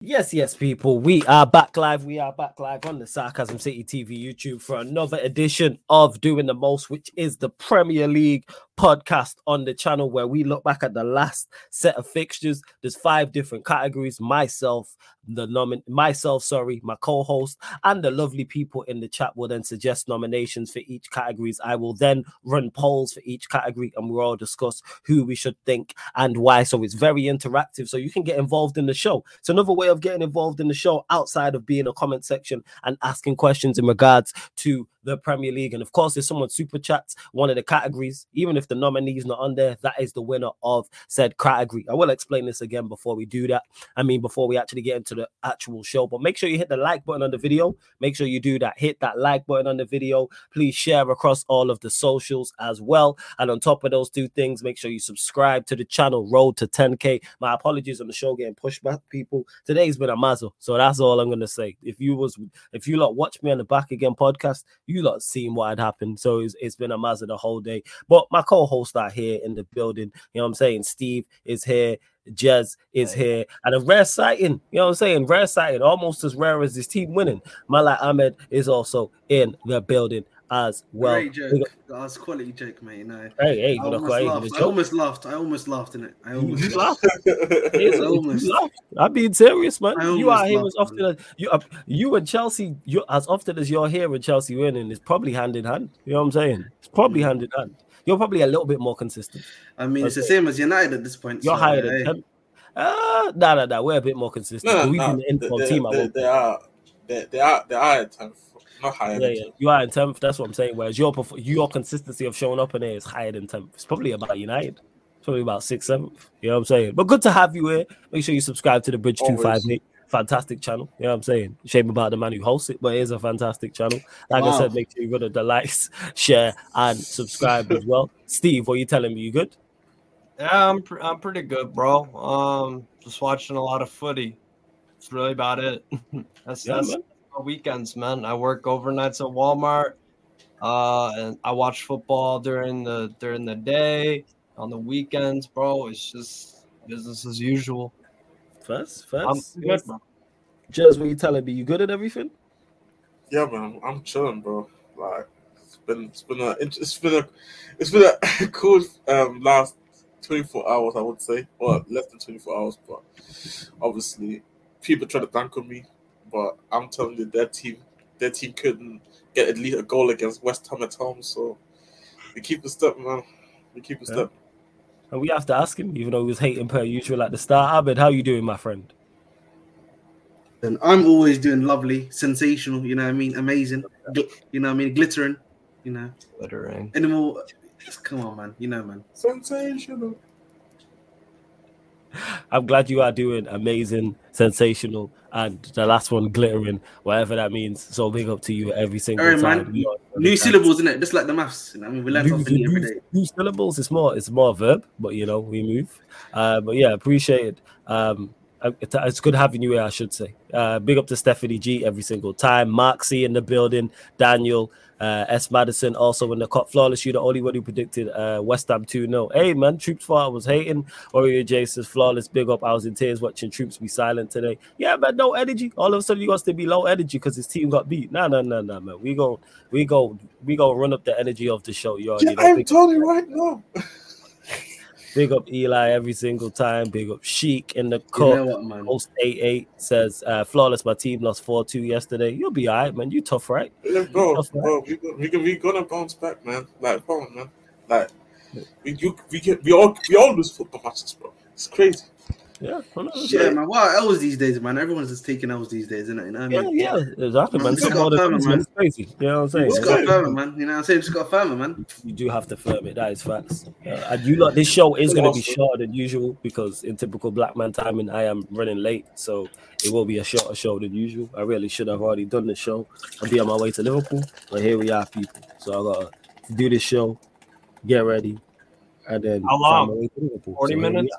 Yes, yes, people. We are back live. We are back live on the Sarcasm City TV YouTube for another edition of Doing the Most, which is the Premier League podcast on the channel where we look back at the last set of fixtures. There's five different categories. Myself, the nomin myself, sorry, my co-host, and the lovely people in the chat will then suggest nominations for each categories. I will then run polls for each category and we'll all discuss who we should think and why. So it's very interactive. So you can get involved in the show. It's another way of getting involved in the show outside of being a comment section and asking questions in regards to the Premier League. And of course, if someone super chats one of the categories, even if the nominee is not on there, that is the winner of said category. I will explain this again before we do that. I mean, before we actually get into the actual show, but make sure you hit the like button on the video. Make sure you do that. Hit that like button on the video. Please share across all of the socials as well. And on top of those two things, make sure you subscribe to the channel. Road to 10k. My apologies on the show getting pushed back, people. Today's been a muzzle, so that's all I'm gonna say. If you was, if you lot watch me on the back again podcast, you you lot seen what had happened. So it's, it's been a mazza the whole day. But my co-hosts are here in the building. You know what I'm saying? Steve is here. Jez is here, and a rare sighting, you know what I'm saying? Rare sighting, almost as rare as this team winning. Malak Ahmed is also in the building as well. Great joke. That's quality joke, mate. You know. Hey, hey, I almost, laughed. I almost laughed. I almost laughed in it. I almost You laughed. laughed. I almost. laughed. I'm being serious, man. You are here as often as you uh, you and Chelsea. You as often as you're here with Chelsea winning is probably hand in hand. You know what I'm saying? It's probably hand in hand. You're probably a little bit more consistent. I mean, it's the same as United at this point. You're so, higher hey. than ten. Uh, nah, nah, nah. We're a bit more consistent. No, no, We've no. been in They, for they, team at they, they are they, they are they are at tenth, not higher. Yeah, than yeah. You are in tenth. That's what I'm saying. Whereas your perf- your consistency of showing up in there is higher than tenth. It's probably about United. It's probably about sixth, seventh. You know what I'm saying? But good to have you here. Make sure you subscribe to the Bridge Two Five Eight. Fantastic channel. You know what I'm saying? Shame about the man who hosts it, but it is a fantastic channel. Like I said, make sure you go to the likes, share, and subscribe as well. Steve, what are you telling me? You good? Yeah, I'm pr- I'm pretty good, bro. Um, just watching a lot of footy. That's really about it. that's Yeah, that's man. My weekends, man. I work overnights at Walmart, uh, and I watch football during the during the day. On the weekends, bro, it's just business as usual. First, I'm first. good, bro. Just what you telling me? You good at everything? Yeah, man, I'm chilling, bro. Like it's been it's been a it's been a it's been a cool um last 24 hours, I would say, or less than 24 hours. But obviously, people try to dunk on me, but I'm telling you, their team their team couldn't get at least a goal against West Ham at home. So we keep a step, man. We keep a Yeah. step. And we have to ask him, even though he was hating per usual at the start. Abed, how you doing, my friend? And I'm always doing lovely, sensational. You know what I mean? Amazing. Gl- you know what I mean? Glittering. You know. Littering. Any more? Come on, man. You know, man. Sensational. I'm glad you are doing amazing, sensational, and the last one glittering, whatever that means. So big up to you every single Alright, time. man. You know, every New syllables, in it? Just like the maths. You know I mean? We learn New- something new every new- syllables. It's more. It's more verb, but you know we move. Uh, but yeah, appreciate it. Um, it's, it's good having you here. I should say. Uh, big up to Stephanie G every single time. Mark in the building. Daniel uh, S Madison also in the cut. Flawless. You the only one who predicted uh, West Ham two 0 Hey man, Troops thought I was hating. Warrior J says flawless. Big up. I was in tears watching Troops be silent today. Yeah, man, no energy. All of a sudden you got to be low energy because his team got beat. No, no, no, no, man. We go, we go, we go run up the energy of the show. You already Yeah, know. I'm telling you right now. big up Eli every single time. Big up Sheik in the You cut. know what, man? Host 88 says, uh, flawless. My team lost 4 2 yesterday. You'll be all right, man. You tough, right? Yeah, bro, That's right. bro, we we we we gonna bounce back, man. Like, come on, man. Like, we you we get we all we all lose football matches, bro. It's crazy. Yeah, I know, that's Yeah, man. What are L's these days, man? Everyone's just taking L's these days, isn't it? You know what I yeah, mean? yeah, exactly, Man, man. we Some just got other firmer, man. man. It's crazy. You know what I'm saying? Just got a firmer, man. You know what I'm saying? Just got a firmer, man. You do have to firm it. That is facts. Uh, and you lot, this show is going to be shorter than usual because in typical black man timing, I am running late, so it will be a shorter show than usual. I really should have already done the show. I'll be on my way to Liverpool, but here we are, people. So I got to do this show, get ready, and then How long? my way to Liverpool. 40 So minutes?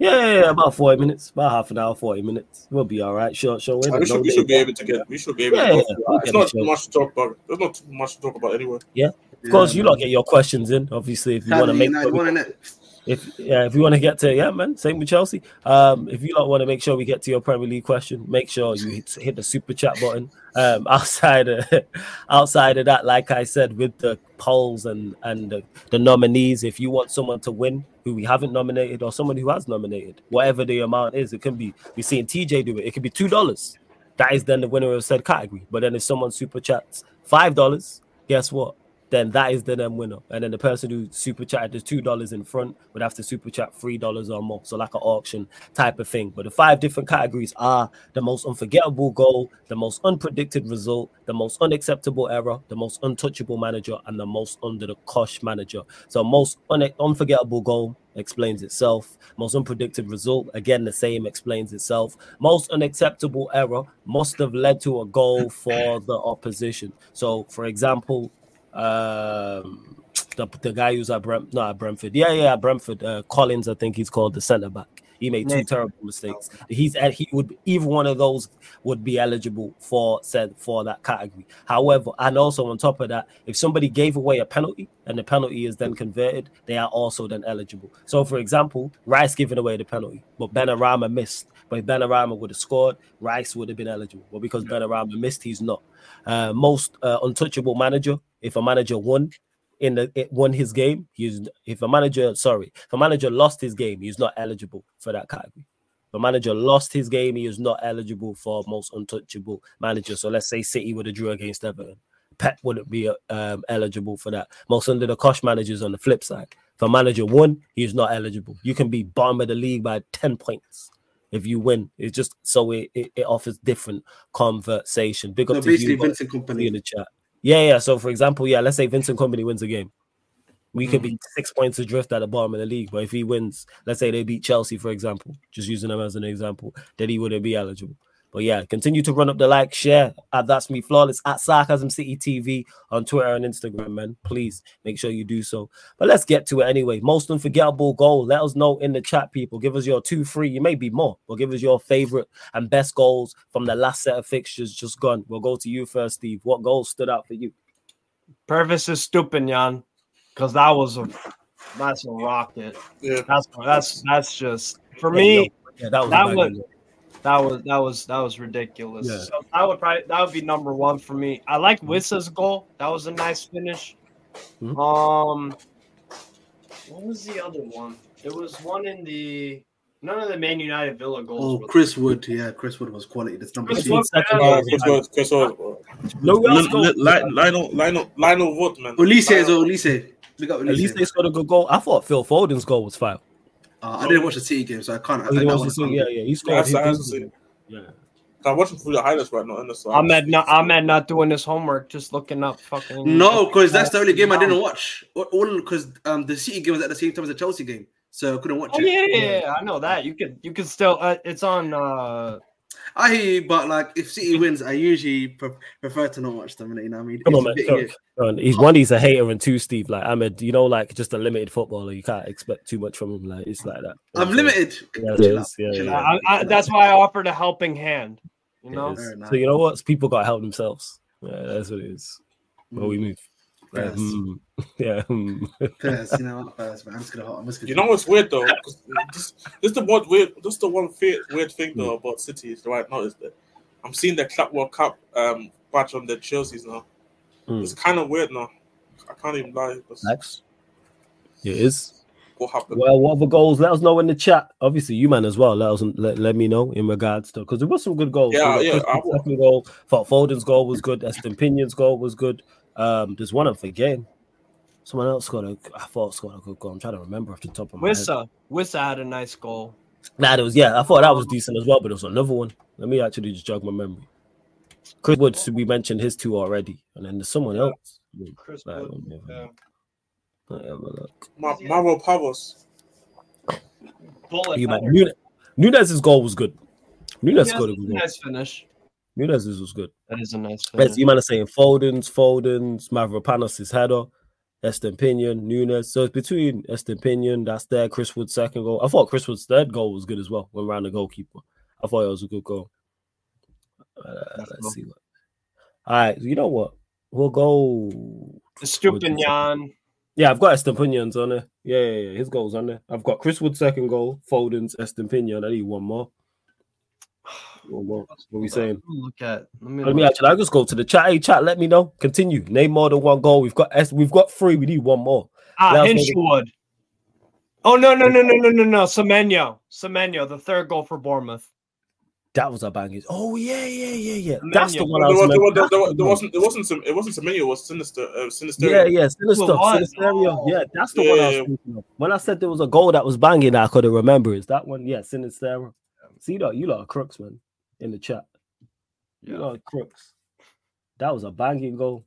Are. Yeah, yeah, yeah, about 40 minutes, about half an hour, 40 minutes. We'll be all right. Short show. innit? we should we should be able to get we should be able Yeah, to go yeah, through. I'll It's not the too much to talk about. There's not too much to talk about anyway. Yeah, of course, you lot get your questions in. Obviously, if you want to make United won, if yeah, if you want to get to yeah, man, same with Chelsea. Um, if you don't want to make sure we get to your Premier League question, make sure you hit, hit the super chat button. Um, outside of outside of that, like I said, with the polls and and the, the nominees, if you want someone to win who we haven't nominated or someone who has nominated, whatever the amount is, it can be. We've seen TJ do it. It could be two dollars. That is then the winner of said category. But then if someone super chats five dollars, guess what? Then that is the then winner. And then the person who super chatted the two dollars in front would have to super chat three dollars or more. So like an auction type of thing. But the five different categories are the most unforgettable goal, the most unpredicted result, the most unacceptable error, the most untouchable manager, and the most under the cosh manager. So most un- unforgettable goal explains itself. Most unpredicted result, again, the same explains itself. Most unacceptable error must have led to a goal for the opposition. So, for example, um, the, the guy who's at Brent, not at Brentford, yeah, yeah, at Brentford, uh, Collins, I think he's called the centre back. He made two terrible mistakes. He's at he would either one of those would be eligible for said for that category. However, and also on top of that, if somebody gave away a penalty and the penalty is then converted, they are also then eligible. So, for example, Rice giving away the penalty, but Benrahma missed. But if Benrahma would have scored, Rice would have been eligible. But because Benrahma missed, he's not. Uh, most uh, untouchable manager. If a manager won in the it won his game, he's if a manager sorry, if a manager lost his game, he's not eligible for that category. If a manager lost his game, he is not eligible for most untouchable manager. So let's say City would have drew against Everton. Pep wouldn't be um, eligible for that. Most under the cost managers on the flip side. If a manager won, he's not eligible. You can be bottom of the league by 10 points if you win. It's just so it, it, it offers different conversation. Big up No, to basically, you, Vincent in the chat. Yeah, yeah. So for example, yeah, let's say Vincent Kompany wins a game. We could hmm. be six points adrift at the bottom of the league, but if he wins, let's say they beat Chelsea, for example, just using them as an example, then he wouldn't be eligible. But yeah, continue to run up the like, share at That's Me Flawless at Sarcasm City TV on Twitter and Instagram, man. Please make sure you do so. But let's get to it anyway. Most unforgettable goal. Let us know in the chat, people. Give us your two, three, you may be more, but give us your favorite and best goals from the last set of fixtures just gone. We'll go to you first, Steve. What goals stood out for you? Pervis Estupiñán, because that was a that's a rocket. Yeah. That's that's that's just for Yeah, me. Yeah, that was That was- goal. That was that was that was ridiculous. Yeah. So that would probably that would be number one for me. I like Wissa's goal. That was a nice finish. Mhm. Um, what was the other one? It was one in the none of the Man United Villa goals. Oh, were- Chris Wood. Yeah, Chris Wood was quality. That's number Chris two. Wood, yeah. Chris Ward, Chris Ward, bro. No, Li- li- Li- Lionel, Lionel, Lionel Wood, man. Olise as well. Olise. Big up At least Olise. they scored a good goal. I thought Phil Foden's goal was foul. Uh, I didn't watch the City game, so I can't. I, Oh, he that wants one to yeah, yeah, he Yeah, scored. I, I, yeah. I'm watching through the highlights right now. In the side. I'm at not I'm at not doing this homework, just looking up fucking. No, because that's the only game I didn't watch. All because um the City game was at the same time as the Chelsea game, so I couldn't watch Oh it. yeah, yeah, yeah, I know that. You could you could still. Uh, it's on. uh I hear you, but like if City wins, I usually pre- prefer to not watch them. You know what I mean? Come on, man. bit- Come on. He's one. He's a hater, and two, Steve. Like Ahmed, you know, like just a limited footballer. You can't expect too much from him. Like it's like that. I'm limited. Yeah, it is. Yeah, yeah. I, I, that's why I offered a helping hand. You know, is. Fair enough. So you know what? People got to help themselves. Yeah, that's what it is. Well, we move. Yeah, Yes. mm, yeah. mm. You know what? Man. I'm just gonna. I'm just gonna. You know what's weird though? This, this the one weird. This the one weird, weird thing though about City is right now is that I'm seeing the Club World Cup um badge on their jerseys now. Mm. It's kind of weird now. I can't even lie. That's Next. It is. what happened. Well, what other goals? Let us know in the chat. Obviously, you man as well. Let us let, let me know in regards to because there was some good goals. Yeah, We yeah, Christensen's I will. second goal. Thought Foden's goal was good. Estupiñán's goal was good. Um, there's one I'm forgetting. Someone else scored a. I thought scored a good goal. I'm trying to remember off the top of my head. Wissa Wissa had a nice goal. Nah, there was yeah. I thought that was decent as well, but there was another one. Let me actually just jog my memory. Chris Woods, we mentioned his two already, and then there's someone else. Chris Right, Wood, let me have a yeah. look. Let me have a look. Ma- Mavropanos. Bullet You man. Nunez, Nunez's goal was good. Nunez Yes, scored a good goal. nice finish. Nunez's was good. That is a nice. Yes, you man are saying Foden's, Foden's, Mavropanos' is header, Estupiñán, Nunez. So it's between Estupiñán, that's there, Chris Wood's second goal. I thought Chris Wood's third goal was good as well, went around the goalkeeper. I thought it was a good goal. Uh, let's cool. see what. All right, you know what? We'll go. Stupinian. Yeah, I've got Estupiñán's on there. Yeah, yeah, yeah, his goals on there. I've got Chris Wood second goal, Foden's Estupiñán. I need one more. One. What are we saying? Look at. Let me. Let me actually. I just go to the chat. Hey, chat. Let me know. Continue. Name more than one goal. We've got S. We've got three. We need one more. Ah, Let us know. Oh no no no no no no no! Semenyo, Semenyo, the third goal for Bournemouth. That was a banging. Oh yeah, yeah, yeah, yeah. That's the one There, was. was, there, was, meant- there, that's was, the there one. wasn't. It wasn't some. It wasn't Semenyo. It was Sinister. Uh, Sinister. Yeah, yeah, Sinister, Well, what? Sinisterio. Yeah, that's the Yeah, one I was yeah. thinking of. When I said there was a goal that was banging, I couldn't remember. Is that one? Yeah, Sinister. See that? You lot are crooks, man. In the chat, you Yeah. lot are crooks. That was a banging goal.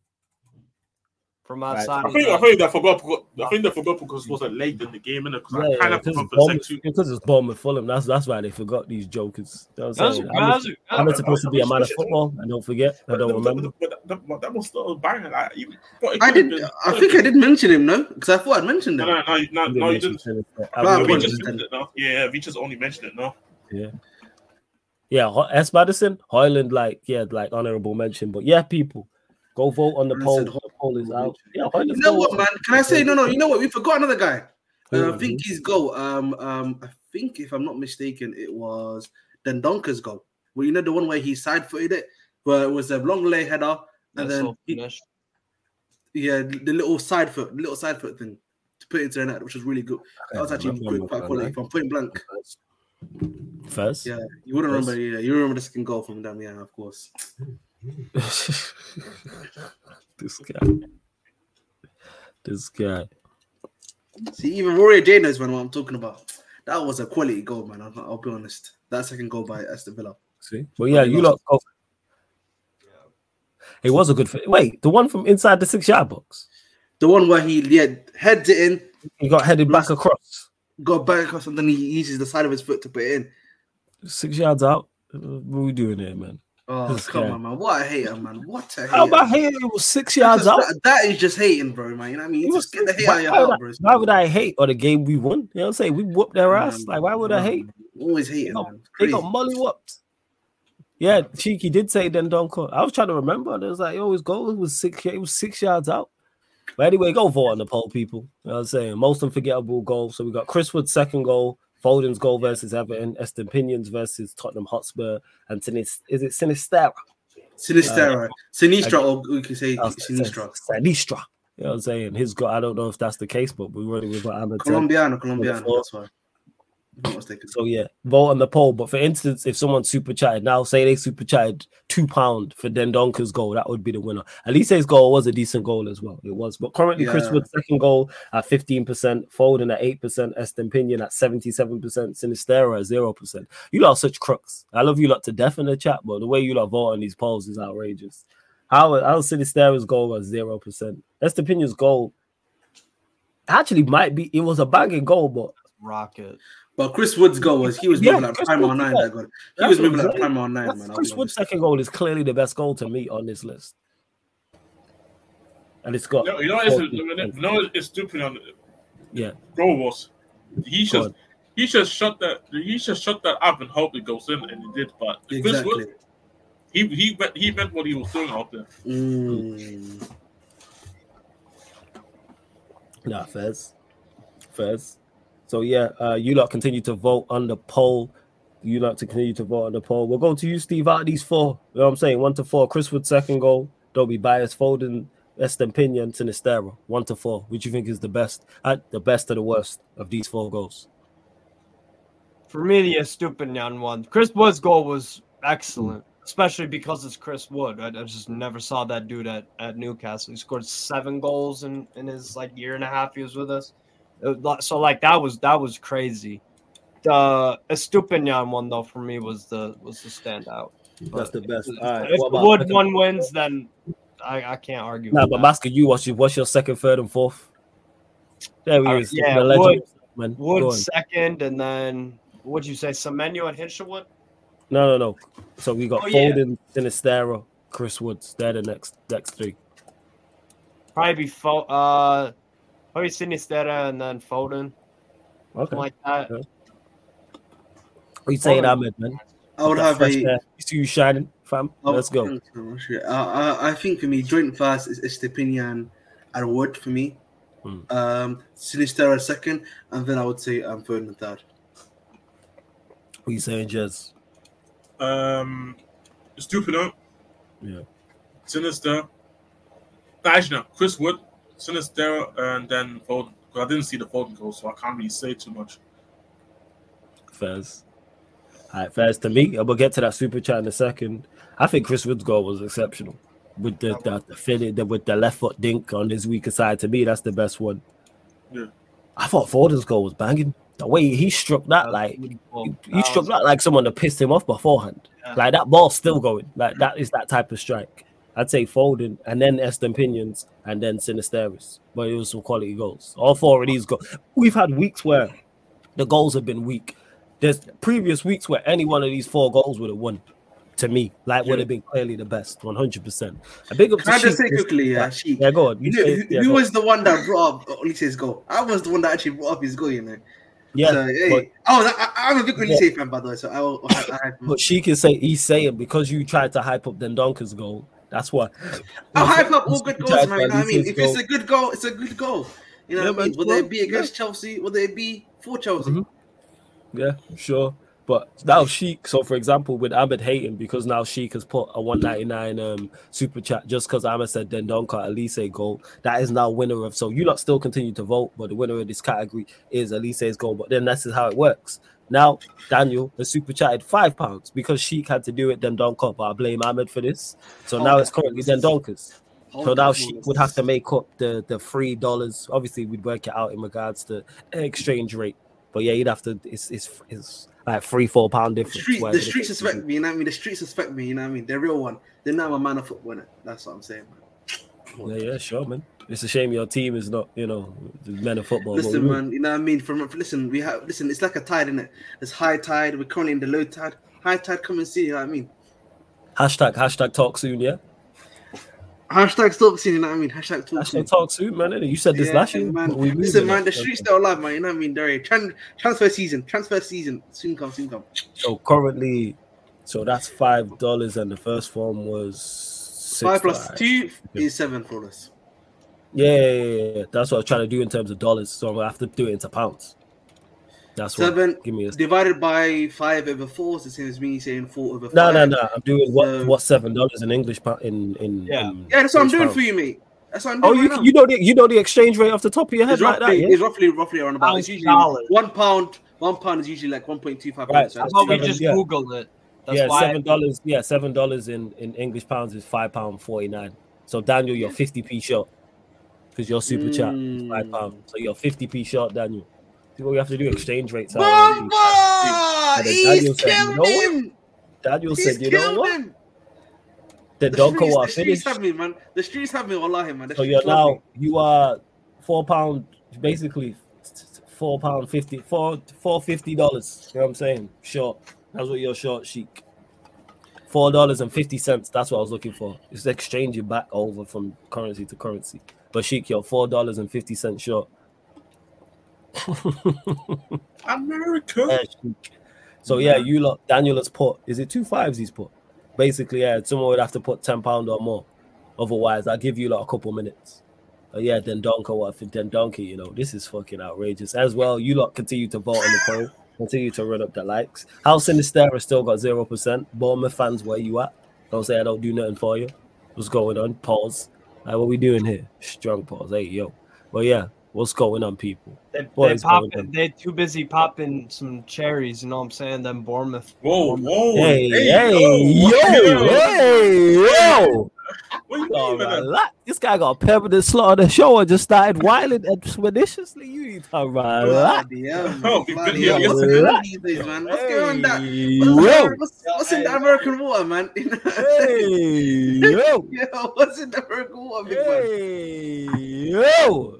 From Right. outside. I think. I think they forgot. I think they forgot because it was like late in the game, innit? Because Yeah, I yeah, kind of because forgot for the Bournemouth, second. because it's Bournemouth Fulham. That's that's why they forgot these jokers. You know what I'm Mazu. I'm, Mazu, I'm Mazu. supposed to be a man of football. I don't forget. I don't remember. But that, that, that, that was still banging. Like, you, I did. been- I think I did mention him, no, because I thought I'd mentioned No, him. no, no, no, no, you didn't. Uh, no, we just mention- mentioned it now. Yeah, we just only mentioned it now. Yeah, Ho- S. Madison, Hojlund, like yeah, like honorable mention. But yeah, people, go vote on the I poll. said The poll is out. Yeah, Hojlund's You know what, man? Can I say no, no? You know what? We forgot another guy. Uh, I think his goal. Um, um, I think if I'm not mistaken, it was Dendoncker's goal. Well, you know the one where he side footed it, but it was a long lay header, and That's then he- finished. yeah, the little side foot, little side foot thing to put into the net, which was really good. That was actually remember quite, quite quality from point blank. First, Yeah, you wouldn't remember. Yeah, you remember the second goal from them. Yeah, of course. this guy, this guy. See, even Rory J knows man what I'm talking about. That was a quality goal, man. I'll, I'll be honest. That second goal by Aston Villa. See, well, yeah, you lot. Go. It was a good. Fit. Wait, the one from inside the six-yard box. The one where he yeah heads it in, He got headed back across got back across, and then he uses the side of his foot to put it in. six yards out. What are we doing here, man? Oh This come guy. on, man! What a hater, man! What a hater! How about here? It was six yards out. That, that is just hating, bro, man. You know what I mean? It was- Just get the hate why, out of your would heart, I, bro. why would I hate on the game we won? You know what I'm saying? We whooped their ass. Like, why would I hate? Always hating, They got, man. They got molly whooped. Yeah, Cheeky did say Dendoncker. I was trying to remember. It was like, it always goal. It was six. It was six yards out. But anyway, go vote on the poll, people. You know I'm saying? Most unforgettable goal. So we got Chris Wood's second goal, Foden's goal versus Everton, Estupiñáns versus Tottenham Hotspur, and Sinis- is it Sinisterra? Sinisterra, uh, Sinistra, or we can say Sinistra. Sinistra. You know what I'm saying? His goal. I don't know if that's the case, but we already with said. Colombiano, Colombiano. That's why. If I'm not mistaken. So yeah, vote on the poll. But for instance, if someone super chatted now, say they super chatted two pound for Dendoncker's goal, that would be the winner. At least his goal was a decent goal as well. It was. But currently, Chris Yeah. Wood's second goal at fifteen percent, Foden at eight percent, Estempinian at seventy-seven percent, Sinisterra at zero percent. You lot are such crooks. I love you lot to death in the chat, but the way you lot vote on these polls is outrageous. How how Sinisterra's goal was zero percent. Estempinian's goal actually might be. It was a banging goal, but Rocket. But Chris Wood's goal was he was Yeah, moving like Chris Primal Wood, Nine. That goal. He That's was moving I'm like saying. Primal Nine, That's- man. Chris Wood's second goal is clearly the best goal to me on this list. And it's got No, you know, it's, you know, it's stupid on yeah, goal was. He Go just on. he just shut that he just shut that up and hope it goes in, and it did. But Chris Wood, he he meant, he meant what he was doing out there. Mm. nah, Fez. Fez. So yeah, uh, you lot continue to vote on the poll. You lot to continue to vote on the poll. We'll go to you, Steve. Out of these four, you know what I'm saying? One to four. Chris Wood second goal. Don't be biased. Foden, Estempinian, Sinisterra. One to four. Which you think is the best? Uh, the best of the worst of these four goals. For me, the Estupiñán one. Chris Wood's goal was excellent, especially because it's Chris Wood. I, I just never saw that dude at, at Newcastle. He scored seven goals in, in his like year and a half he was with us. It was li- so like that was that was crazy. The Estupiñán one though for me was the was the standout. That's the best. If All right. if about Wood one wins, then I, I can't argue. Nah, with but that. Masker, you what's your what's your second, third, and fourth? There we Uh, go. yeah, the legend, Wood- man. Wood second, and then what'd you say? Semenyo and Hinshelwood? No, no, no. So we got Oh, yeah. Foden, Sinisterra, Chris Woods. They're the next next three. Probably be Fo- uh probably Sinisterra and then Foden. Okay. Like that. Yeah. What you saying, Foden. Ahmed, man? I would That have fresh a. air. You see you shining, fam. Oh, Let's go. thanks so much. Yeah, Uh, I, I think for me, joint first is Estupiñán and Wood for me. Hmm. Um, Sinistera second, and then I would say um, third and third. What are you saying, Jez? Um, Stupino, Yeah. Sinister. No, actually, no. Chris Wood, Sinister, and then Foden. 'Cause I didn't see the Foden goal, so I can't really say too much. Fairs. All right, Fairs to me. And we'll get to that super chat in a second. I think Chris Wood's goal was exceptional. With the the, the finish, the, with the left foot dink on his weaker side, to me, that's the best one. Yeah. I thought Foden's goal was banging. The way he struck that, like he, he struck that like someone that pissed him off beforehand. Yeah. Like that ball's still going. Like that is that type of strike. I'd say Foden and then Estupiñáns and then Sinisteris. But it was some quality goals. All four of these goals. We've had weeks where the goals have been weak. There's previous weeks where any one of these four goals would have won. To me, like would have been clearly the best, 100. percent A big up to Can I just say quickly, yeah, Sheik. Yeah, go on. You know, who, yeah, who go on. was the one that brought up Olise's goal? I was the one that actually brought up his goal, you know. yeah, So, hey, but- oh, I, I'm a big Yeah. Olise fan, by the way. So I will. I, I, I, But she can say he's saying because you tried to hype up Dendoncker's goal. That's why. I'll hype up all good goals, man. What I mean, if goal. it's a good goal, it's a good goal. You know Yeah, what I mean? Whether it be against Chelsea, whether it be for Chelsea. Mhm. Yeah, sure. But now Sheik, so for example, with Ahmed hating because now Sheik has put a 199 um super chat just because Ahmed said Dendoncker Olise goal. That is now winner of so you lot still continue to vote, but the winner of this category is Olise's goal. But then that's how it works. Now Daniel has super chatted five pounds because Sheik had to do it Dendoncker, but I blame Ahmed for this. So now it's currently Dendoncker's. So now she would have to make up the the three dollars. Obviously, we'd work it out in regards to exchange rate. But yeah, you'd have to. It's it's, it's like three four pound The difference. street, the streets suspect me, you know what I mean? The streets suspect me, you know what I mean? They're real one. They're not a man of football, innit? That's what I'm saying, man. Yeah, yeah, sure, man. It's a shame your team is not, you know, the men of football. Listen, man, you know what I mean? From listen, we have listen, it's like a tide, isn't it? It's high tide, we're currently in the low tide. High tide, come and see, you know what I mean? Hashtag hashtag talk soon, yeah. Hashtag stop seeing, you know what I mean? Hashtag talk Hashtag soon. talk soon, man. You said this Yeah, last year. man. we Listen, man, the streets still alive, man. You know what I mean? They're tran- transfer season, transfer season. Soon come, soon come. So currently, so that's five dollars, and the first form was six Five plus five. two is seven for us. Yeah, yeah, yeah, yeah. that's what I'm trying to do in terms of dollars. So I'm gonna have to do it into pounds. That's what. Seven Give me a divided by five over four is the same as me saying four over five. No, no, no. I'm doing what? So- what seven dollars in English? pa- In in Yeah. in Yeah, that's what I'm doing pounds? for you, mate. That's what I'm oh, doing. Oh, you right you know the you know the exchange rate off the top of your head it's like roughly, that, yeah? it's roughly roughly around about. It's usually dollars. one pound. One pound is usually like one point two five. Right. So How that's about we just yeah. Google it? That's yeah, why seven dollars. Yeah, seven dollars in in English pounds is five pound forty nine. So Daniel, you're fifty p short because your super chat is five Mm. pound. So you're fifty p short, Daniel. See what we have to do? Exchange rates. out of these. Bomba! He's Daniel said, killed "You know what? him. Daniel He's said, you know what? him. The The Donko streets, are the streets finished. have me, man. The streets have me, wallahi, man. The So you're love me. now you are four pound basically four pound fifty four four fifty dollars. You know what I'm saying? Short. That's what you're short, chic. Four dollars and fifty cents. That's what I was looking for. It's exchanging back over from currency to currency. But chic, you're four dollars and fifty cents short. America. So yeah, you lot Daniel has put is it two fives he's put? Basically, yeah, someone would have to put ten pound or more. Otherwise, I'll give you like a couple minutes. But yeah, then Donka, what then Donkey, you know, this is fucking outrageous. As well, you lot continue to vote on the poll, continue to run up the likes. House Sinisterra still got zero percent. Bournemouth fans, where you at? Don't say I don't do nothing for you. What's going on? Pause. Like, what we doing here? Strong pause. Hey, yo. Well, yeah, what's going on, people? They, What they is pop, going on? they're too busy popping some cherries. You know what I'm saying? Then Bournemouth. Whoa, whoa. Hey, hey, yo, yo, hey, yo. What do you Oh, mean by that? This guy got a permanent slot on the show and just started whiling expeditiously. You need to relax. Bloody hell. Oh, we've been Bloody here. What's going on these days, man? What's going on that? What's, yo, what's, what's in the American water, man? You know what I'm hey, yo, Yo, what's in the American water, big man? hey, yo.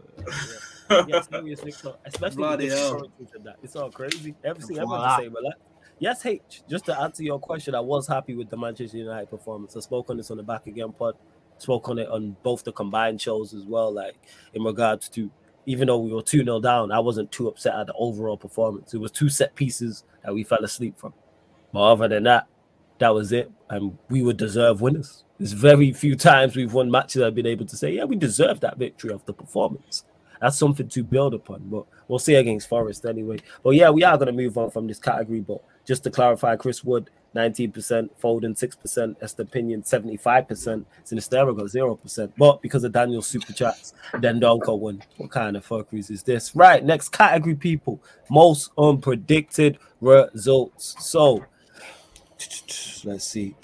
Yeah, seriously, especially Bloody with the hell. that. It's all crazy. Everything, Voila. everyone just say, relax. Yes, H. Just to answer your question, I was happy with the Manchester United performance. I spoke on this on the back again pod. Spoke on it on both the combined shows as well. Like in regards to, even though we were two 0 down, I wasn't too upset at the overall performance. It was two set pieces that we fell asleep from. But other than that, that was it, and we would deserve winners. There's very few times we've won matches I've been able to say, yeah, we deserve that victory of the performance. that's something to build upon. But we'll see against Forest anyway. But yeah, we are going to move on from this category. But just to clarify, Chris Wood, 19%, Foden 6%, Estupiñán 75%, Sinistero got 0%. But because of Daniel's super chats, Dendoncker won. What kind of fuckeries is this? Right, next category, people. Most unpredicted results. So let's see.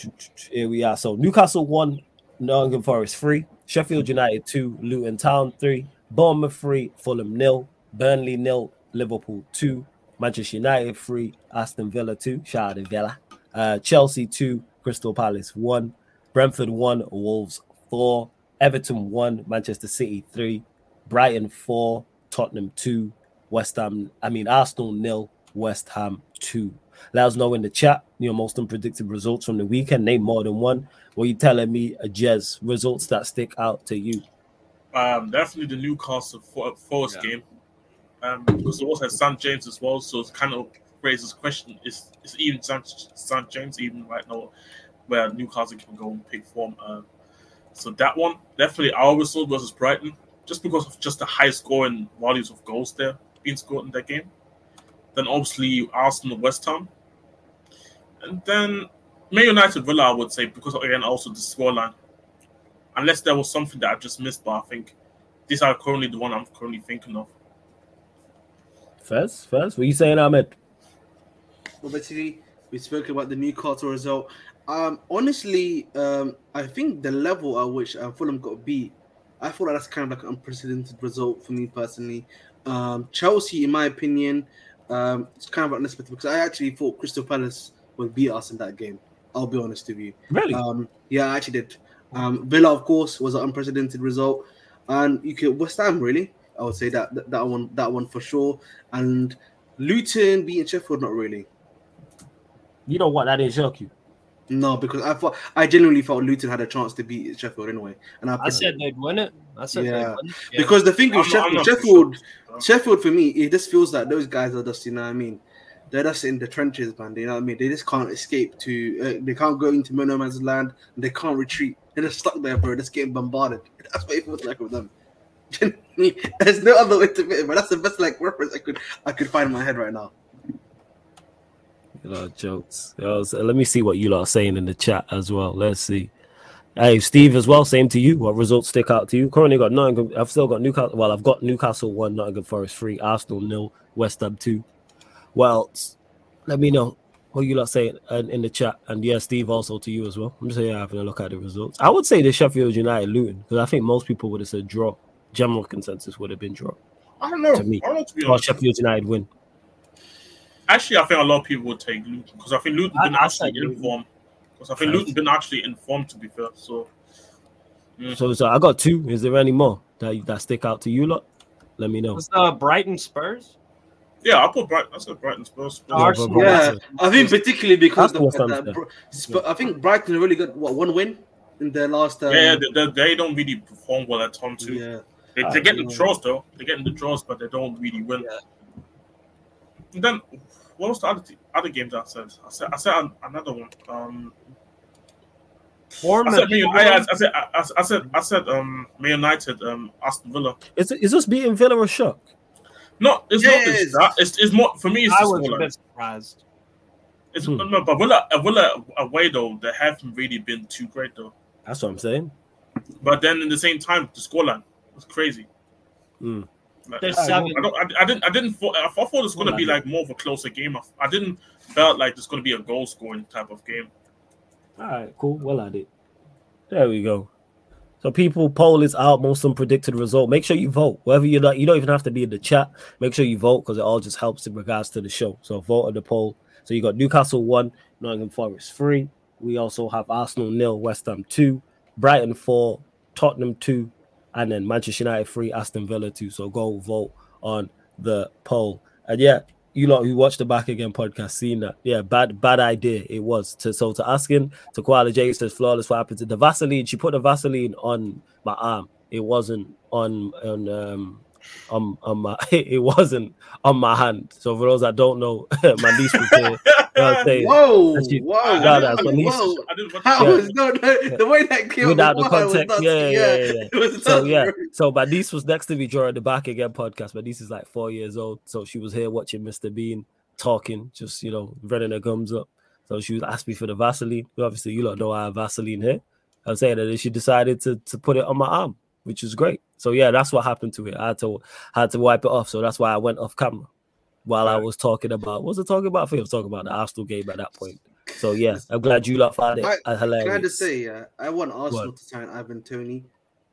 Here we are. So Newcastle won, Nottingham Forest 3, Sheffield United 2, Luton Town 3, Bournemouth 3, Fulham nil, Burnley nil, Liverpool 2, Manchester United 3, Aston Villa 2, shout out to Villa. Uh, Chelsea 2, Crystal Palace 1, Brentford 1, Wolves 4, Everton 1, Manchester City 3, Brighton 4, Tottenham 2, West Ham, I mean, Arsenal nil, West Ham 2. Let us know in the chat your most unpredicted results from the weekend. Name more than one. What you telling me, a uh, Jez, results that stick out to you? Um, definitely the Newcastle Forest yeah. game. Um, because it also has St. James as well, so it kind of raises question: Is is even St. James even right now where Newcastle can go and pick form? Uh, so that one definitely our result versus Brighton, just because of just the high scoring values of goals there being scored in that game. Then obviously Arsenal, West Ham, and then Man United, Villa. I would say because again also the scoreline. Unless there was something that I just missed, but I think these are currently the one I'm currently thinking of. First, first, what are you saying, Ahmed? Well, basically, we spoke about the Newcastle result. Um, honestly, um, I think the level at which uh, Fulham got beat, I thought that's kind of like an unprecedented result for me personally. Um, Chelsea, in my opinion, um, it's kind of unexpected because I actually thought Crystal Palace would beat us in that game. I'll be honest with you. Really? Um, yeah, I actually did. Um, Villa, of course, was an unprecedented result, and you could West Ham really. I would say that, that that one that one for sure, and Luton beating Sheffield not really. You know what? That didn't shock you. No, because I thought I genuinely felt Luton had a chance to beat Sheffield anyway, and I, I said they'd win it. I said yeah. yeah. because the thing with Sheffield, Sheffield, Sheffield for me, it just feels like those guys are just you know what I mean they're just in the trenches, man. You know what I mean? They just can't escape to. Uh, they can't go into no man's land. And they can't retreat. They're just stuck there, bro. Just getting bombarded. That's what it feels like with them. There's no other way to put it, but that's the best like reference I could I could find in my head right now. Jokes. let me see what you lot are saying in the chat as well. Let's see. Hey, Steve, as well. Same to you. What results stick out to you? Currently got Nottingham. I've still got Newcastle. Well, I've got Newcastle one, Nottingham Forest three, Arsenal nil, West Ham two, well, let me know what you lot say in, in the chat. And yeah, Steve, also to you as well. I'm just here having a look at the results. I would say the Sheffield United Luton because I think most people would have said draw. General consensus would have been draw. I don't know. To me, I don't know, to be honest. Sheffield United win. Actually, I think a lot of people would take Luton because I think Luton been actually informed. Because I think Luton been actually informed to be fair. So, mm. so, so I got two. Is there any more that that stick out to you lot? Let me know. Was uh, Brighton Spurs? Yeah, I put Brighton. I said Brighton Spurs. Yeah, I think particularly because the, that, I think Brighton really got what one win in their last. Um, yeah, they, they, they, don't really perform well at home too. Yeah, they, are getting the draws though. They're getting the draws, but they don't really win. Yeah. And then what was the other other games I said? I said I said another one. Um, I said, I, I, said, I, I, said, I said, um, Man United, um, Aston Villa. Is is this beating Villa a shock? No, it's not this, that. It's, it's more for me. It's I was a bit surprised. It's hmm. no, but Villa, Villa away though, they haven't really been too great though. That's what I'm saying. But then in the same time, the scoreline was crazy. Hmm. Like, I, I, don't, I, I, didn't. I didn't. I thought it was going to be like more of a closer game. I didn't felt like it's going to be a goal scoring type of game. All right, cool. Well, I did. There we go. So people poll is out, most unpredicted result. Make sure you vote. Whether you're not, you don't even have to be in the chat. Make sure you vote because it all just helps in regards to the show. So vote on the poll. So you got Newcastle one, Nottingham Forest three. We also have Arsenal nil, West Ham two, Brighton four, Tottenham two, and then Manchester United three, Aston Villa two. So go vote on the poll. And yeah, you lot who watched the back again podcast seen that. Yeah, bad bad idea it was. To so to asking to Koala J says flawless what happened to the Vaseline. She put the Vaseline on my arm. It wasn't on on um on, on my it wasn't on my hand. So for those that don't know, my niece was whoa, Actually, whoa, no, that's what whoa. How yeah. was no, no, the way that came without the context, yeah, yeah, yeah. yeah. so yeah, so my niece was next to me during the back again podcast. My niece is like four years old, so she was here watching Mr. Bean talking, just you know, running her gums up. So she was asked me for the Vaseline. Obviously, you don't know I have Vaseline here. I'm saying that she decided to to put it on my arm, which is great. So yeah, that's what happened to it. I had to had to wipe it off. So that's why I went off camera while. I was talking about what was I talking about? I think I was talking about the Arsenal game at that point. So yeah, I'm glad you lot found it I, hilarious. Can I just say, yeah, I want Arsenal what? to sign Ivan Toney,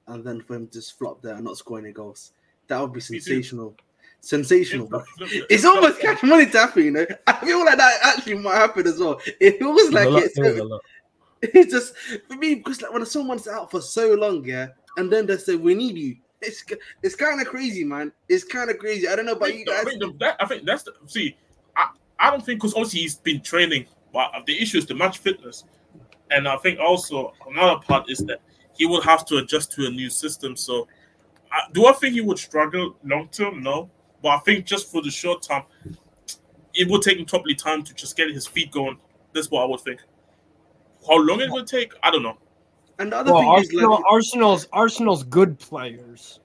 and then for him to just flop there and not score any goals. That would be sensational. Sensational, bro. It's almost cash money tapping, you know. I feel like that actually might happen as well. It was like it's, it's just for me because like when someone's out for so long, yeah, and then they say we need you, it's it's kind of crazy, man. It's kind of crazy. I don't know about think, you guys. I think, the, that, I think that's the see. I, I don't think because obviously he's been training, but the issue is the match fitness, and I think also another part is that he will have to adjust to a new system. So, I, do I think he would struggle long term? No, but I think just for the short term, it will take him probably time to just get his feet going. That's what I would think. How long it will take, I don't know. And the other well, thing Arsenal, is like, Arsenal's Arsenal's good players.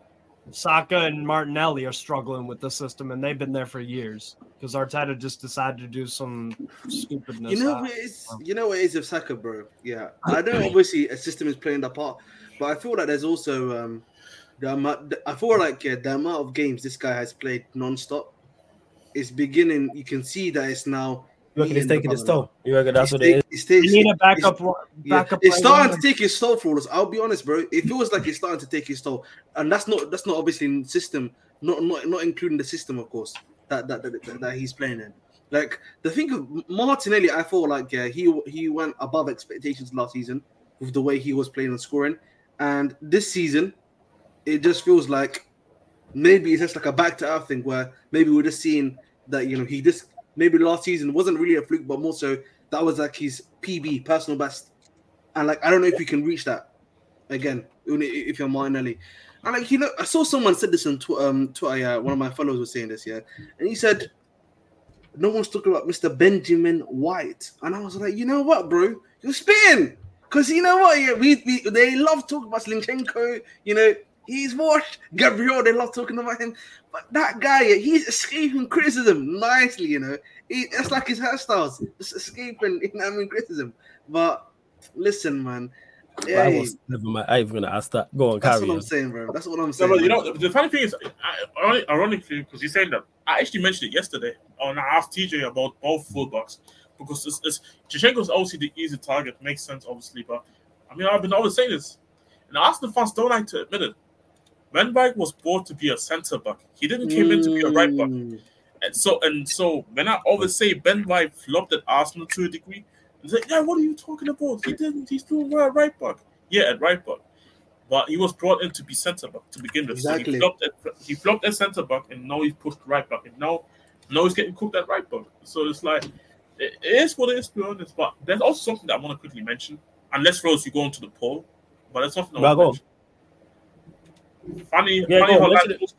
Saka and Martinelli are struggling with the system, and they've been there for years because Arteta just decided to do some stupidness. You know what is? You know what is of Saka, bro? Yeah, I know. Obviously, a system is playing that part, but I feel like there's also um, the amount. I feel like yeah, the amount of games this guy has played non-stop is beginning. You can see that it's now you reckon he's taking his toll? You reckon that's what it is? you need a backup. backup yeah, it's starting to take his toll for us. I'll be honest, bro. It feels like it's starting to take his toll, and that's not that's not obviously in system, not not not including the system, of course, that that that, that he's playing in. Like the thing of Martinelli, I feel like yeah, he he went above expectations last season with the way he was playing and scoring, and this season, it just feels like maybe it's just like a back to earth thing where maybe we're just seeing that you know he just maybe last season wasn't really a fluke, but more so that was like his PB, personal best. And like I don't know if you can reach that again if you're Martinelli. And like you know, I saw someone said this on tw- um, Twitter. Yeah, one of my followers was saying this. Yeah, and he said no one's talking about Mr. Benjamin White, and I was like, you know what, bro, you're spitting. Because you know what, yeah, we, we they love talking about Zinchenko, you know, He's washed. Gabriel, they love talking about him. But that guy, he's escaping criticism nicely, you know. He, it's like his hairstyles, just escaping, you know, I mean, criticism. But listen, man. Yeah, I was never mind. I even gonna ask that. Go on, That's what I'm saying, bro. That's what I'm saying. No, you know, the funny thing is, I, ironically, because you're saying that, I actually mentioned it yesterday. And I asked TJ about both fullbacks because it's, it's Zinchenko's obviously the easy target. Makes sense, obviously, but I mean, I've been always saying this, and Arsenal fans don't like to admit it. Van Dijk was brought to be a centre back. He didn't come mm. in to be a right back. Mm. And so and so when I always say Ben White flopped at Arsenal to a degree, it's like, yeah, what are you talking about? He didn't. He's doing well at right back. Yeah, at right back. But he was brought in to be centre back to begin with. Exactly. So he flopped at he flopped at centre back, and now he's pushed right back, and now now he's getting cooked at right back. So it's like it is what it is to be honest. But there's also something that I want to quickly mention. Unless Rose, you go into the poll, but there's something I want to Funny, yeah, funny how life goes,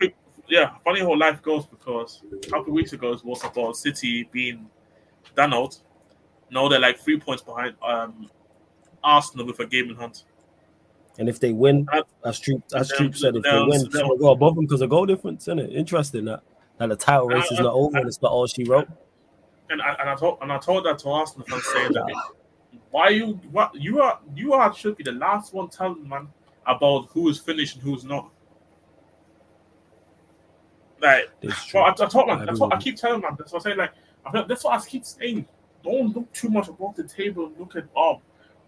yeah, funny how life goes because a couple of weeks ago it was about City being done out. Now they're like three points behind um, Arsenal with a game in hand. And if they win, as Troop as Troop said, if they win, they'll go above them because of goal difference, isn't it? Interesting that that the title race is not over and it's not all she wrote. And I, and I told and I told that to Arsenal fans saying that why you what you are you are should be the last one telling man about who is finished and who's not. Like, well, I, I, talk, like, I, talk, I keep telling them that's what I'm saying. Like, I feel, that's what I keep saying. Don't look too much above the table. Look at oh,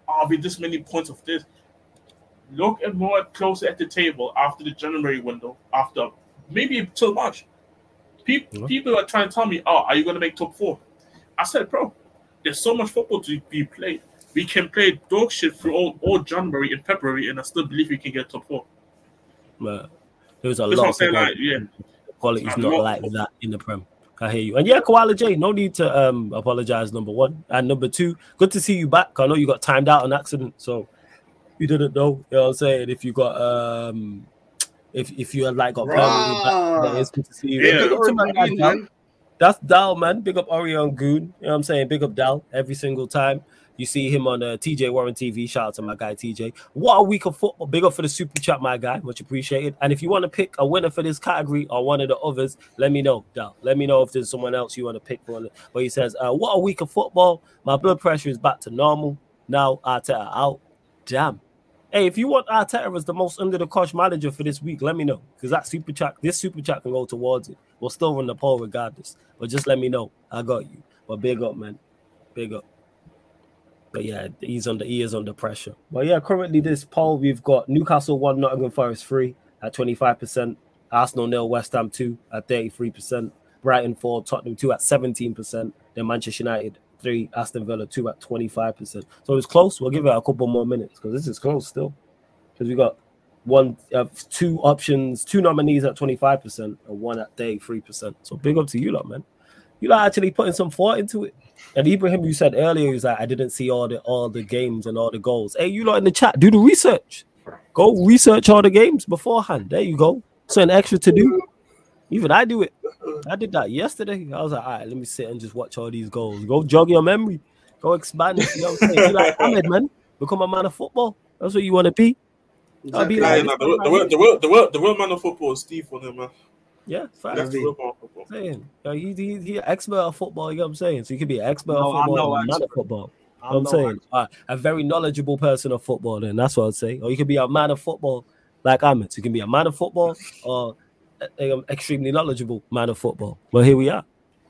are we this many points of this? Look at more closer at the table after the January window, after maybe till March. People, people are trying to tell me, oh, are you going to make top four? I said, bro, there's so much football to be played. We can play dog shit through all, all January and February, and I still believe we can get top four. But there's a That's lot of like, yeah. Quality is not like that in the Prem. I hear you. And yeah, Koala J, no need to um apologize, number one. And number two, good to see you back. I know you got timed out on accident, so you didn't know, you know what I'm saying? If you got um if if you had like got permanently back, it's good to see you. Yeah. Big up that's Dal, man. Big up Orion Goon. You know what I'm saying? Big up Dal every single time. You see him on uh, TJ Warren TV. Shout out to my guy TJ. What a week of football. Big up for the super chat, my guy. Much appreciated. And if you want to pick a winner for this category or one of the others, let me know, Dal. Let me know if there's someone else you want to pick for. But he says, uh, What a week of football. My blood pressure is back to normal. Now Arteta out. Damn. Hey, if you want Arteta as the most under the cosh manager for this week, let me know. Because that super chat, this super chat can go towards it. We'll still run the poll regardless. But just let me know. I got you. But big up, man. Big up. But yeah, he's under he is under pressure. But yeah, currently this poll we've got Newcastle one, Nottingham Forest three at 25%, Arsenal nil, West Ham two at 33%, Brighton four, Tottenham two at 17%, then Manchester United three, Aston Villa two at 25%. So it's close. We'll give it a couple more minutes because this is close still. Because we got one uh, two options, two nominees at 25% and one at 33%. So big up to you lot, man. You lot actually putting some thought into it. And Ibrahim, you said earlier, is that I didn't see all the all the games and all the goals. Hey, you lot in the chat, do the research. Go research all the games beforehand. There you go. Something extra to do. Even I do it. I did that yesterday. I was like, all right, let me sit and just watch all these goals. Go jog your memory. Go expand it. You know what I'm saying? You like Ahmed, man. Become a man of football. That's what you want to be. Exactly. Be like, yeah, the, the, the, the, real, the, real, the real man of football is Steve for him, man. Yeah, fact. That's the real man Saying, he, he, he expert of football. You know what I'm saying? So you could be an expert no, of football man of football. I'm, I'm saying uh, a very knowledgeable person of football. Then that's what I'd say. Or you could be a man of football, like I'm. So you can be a man of football or an extremely knowledgeable man of football. Well, here we are.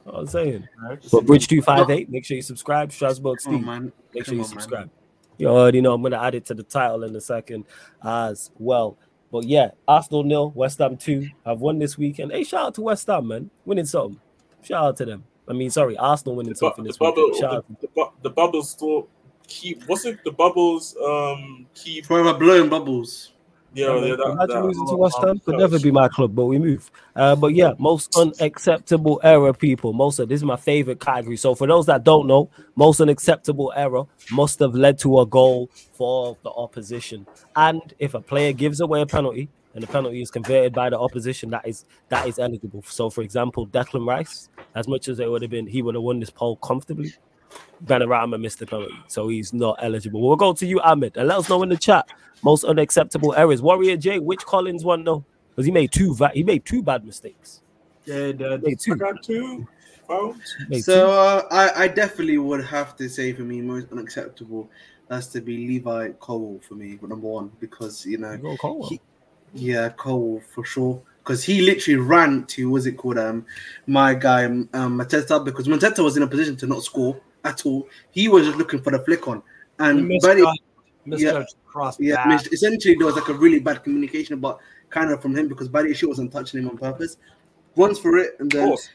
I'm saying. But Bridge two five eight. Make sure you subscribe. Strasbourg Steve. On, make sure you subscribe. Man. You already know I'm gonna add it to the title in a second as well. But yeah, Arsenal nil, West Ham two. I've won this weekend. Hey, shout out to West Ham, man, winning something. Shout out to them. I mean, sorry, Arsenal winning the, something this bubble, weekend. Shout the, the, the bubbles still keep. What's it? The bubbles um keep forever blowing bubbles. Yeah, yeah that, imagine that, losing to West Ham could never be my club, but we move. Uh, but yeah, most unacceptable error, people. Most of this is my favorite category. So for those that don't know, most unacceptable error must have led to a goal for the opposition. And if a player gives away a penalty and the penalty is converted by the opposition, that is that is eligible. So for example, Declan Rice, as much as it would have been, he would have won this poll comfortably. Benrahma missed the penalty, so he's not eligible. We'll go to you, Ahmed, and let us know in the chat most unacceptable errors. Warrior J, which Collins one though? Because he made two va- he made two bad mistakes. Yeah, he made two. I got two. So uh, I, I definitely would have to say for me most unacceptable has to be Levi Colwill for me, number one, because you know you Cole. He, yeah, Cole for sure. Because he literally ran to what's it called? Um, my guy um, Mateta because Mateta was in a position to not score at all. He was just looking for the flick on, and Buddy, yeah, cross. Yeah, essentially there was like a really bad communication, but kind of from him because Buddy she wasn't touching him on purpose. Once for it, and then pause.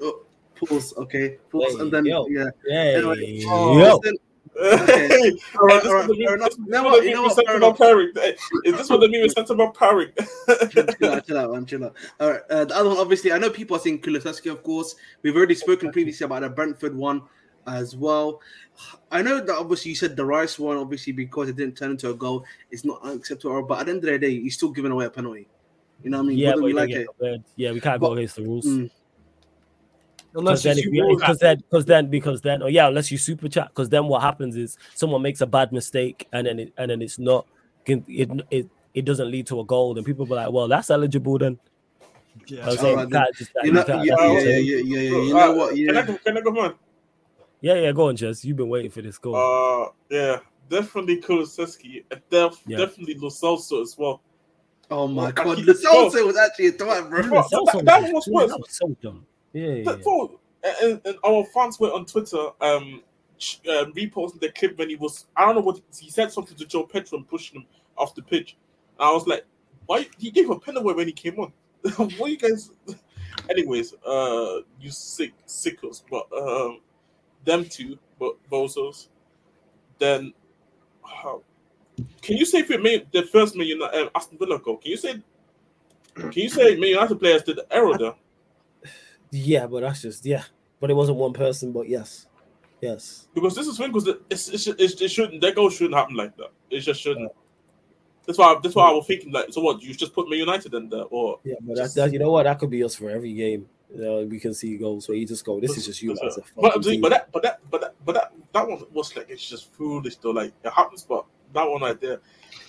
Oh, pause okay, pause, hey, and then yo. yeah, yeah, anyway, oh, Okay. all right, all right. Fair enough. Now? You know what? Fair enough. Is this what the meme is sent about pairing? chill out, chill out, man, chill out. All right. Uh, the other one, obviously, I know people are saying Kulusevski, of course. We've already spoken previously about the Brentford one as well. I know that obviously you said the Rice one, obviously because it didn't turn into a goal, it's not unacceptable. But at the end of the day, he's still giving away a penalty. You know what I mean? Yeah, we like it. yeah, we can't but, go against the rules. Mm. Unless then, because then, because then, because then, oh yeah, unless you super chat, because then what happens is someone makes a bad mistake and then it, and then it's not, it it it doesn't lead to a goal, and people be like, well, that's eligible then. Yeah, you know, yeah, yeah, yeah, yeah, yeah, You know what? Yeah. Can I, can I go on? Yeah, yeah, go on, Jess. You've been waiting for this goal. Uh, yeah, definitely Kulusevski. Def, yeah. Definitely Lo Celso as well. Oh my well, god, Lo Celso was actually a threat, bro. bro that, that, was worse. That was so dumb. Yeah, yeah. and, and, our fans were on Twitter um, uh, reposting the clip when he was I don't know what he said something to João Pedro and pushing him off the pitch. And I was like, why he gave a pen away when he came on? what you guys? Anyways, uh, you sick sickles, but um, them two, but Bozos. Then, how? Can you say for me the first Man United um, Aston Villa goal? Can you say? Can you say Man United players did the error there? Yeah, but that's just yeah. But it wasn't one person. But yes, yes. Because this is thing because it's, it's, it's, it shouldn't that goal shouldn't happen like that. It just shouldn't. Yeah. That's why. That's why I was thinking like, so what? You just put Man United in there, or yeah, but that's that, you know what? That could be us for every game. You know, we can see goals where you just go, this is just you as a But, fucking but, that, but that, but that, but that, that one was like it's just foolish though. Like it happens, but that one right there.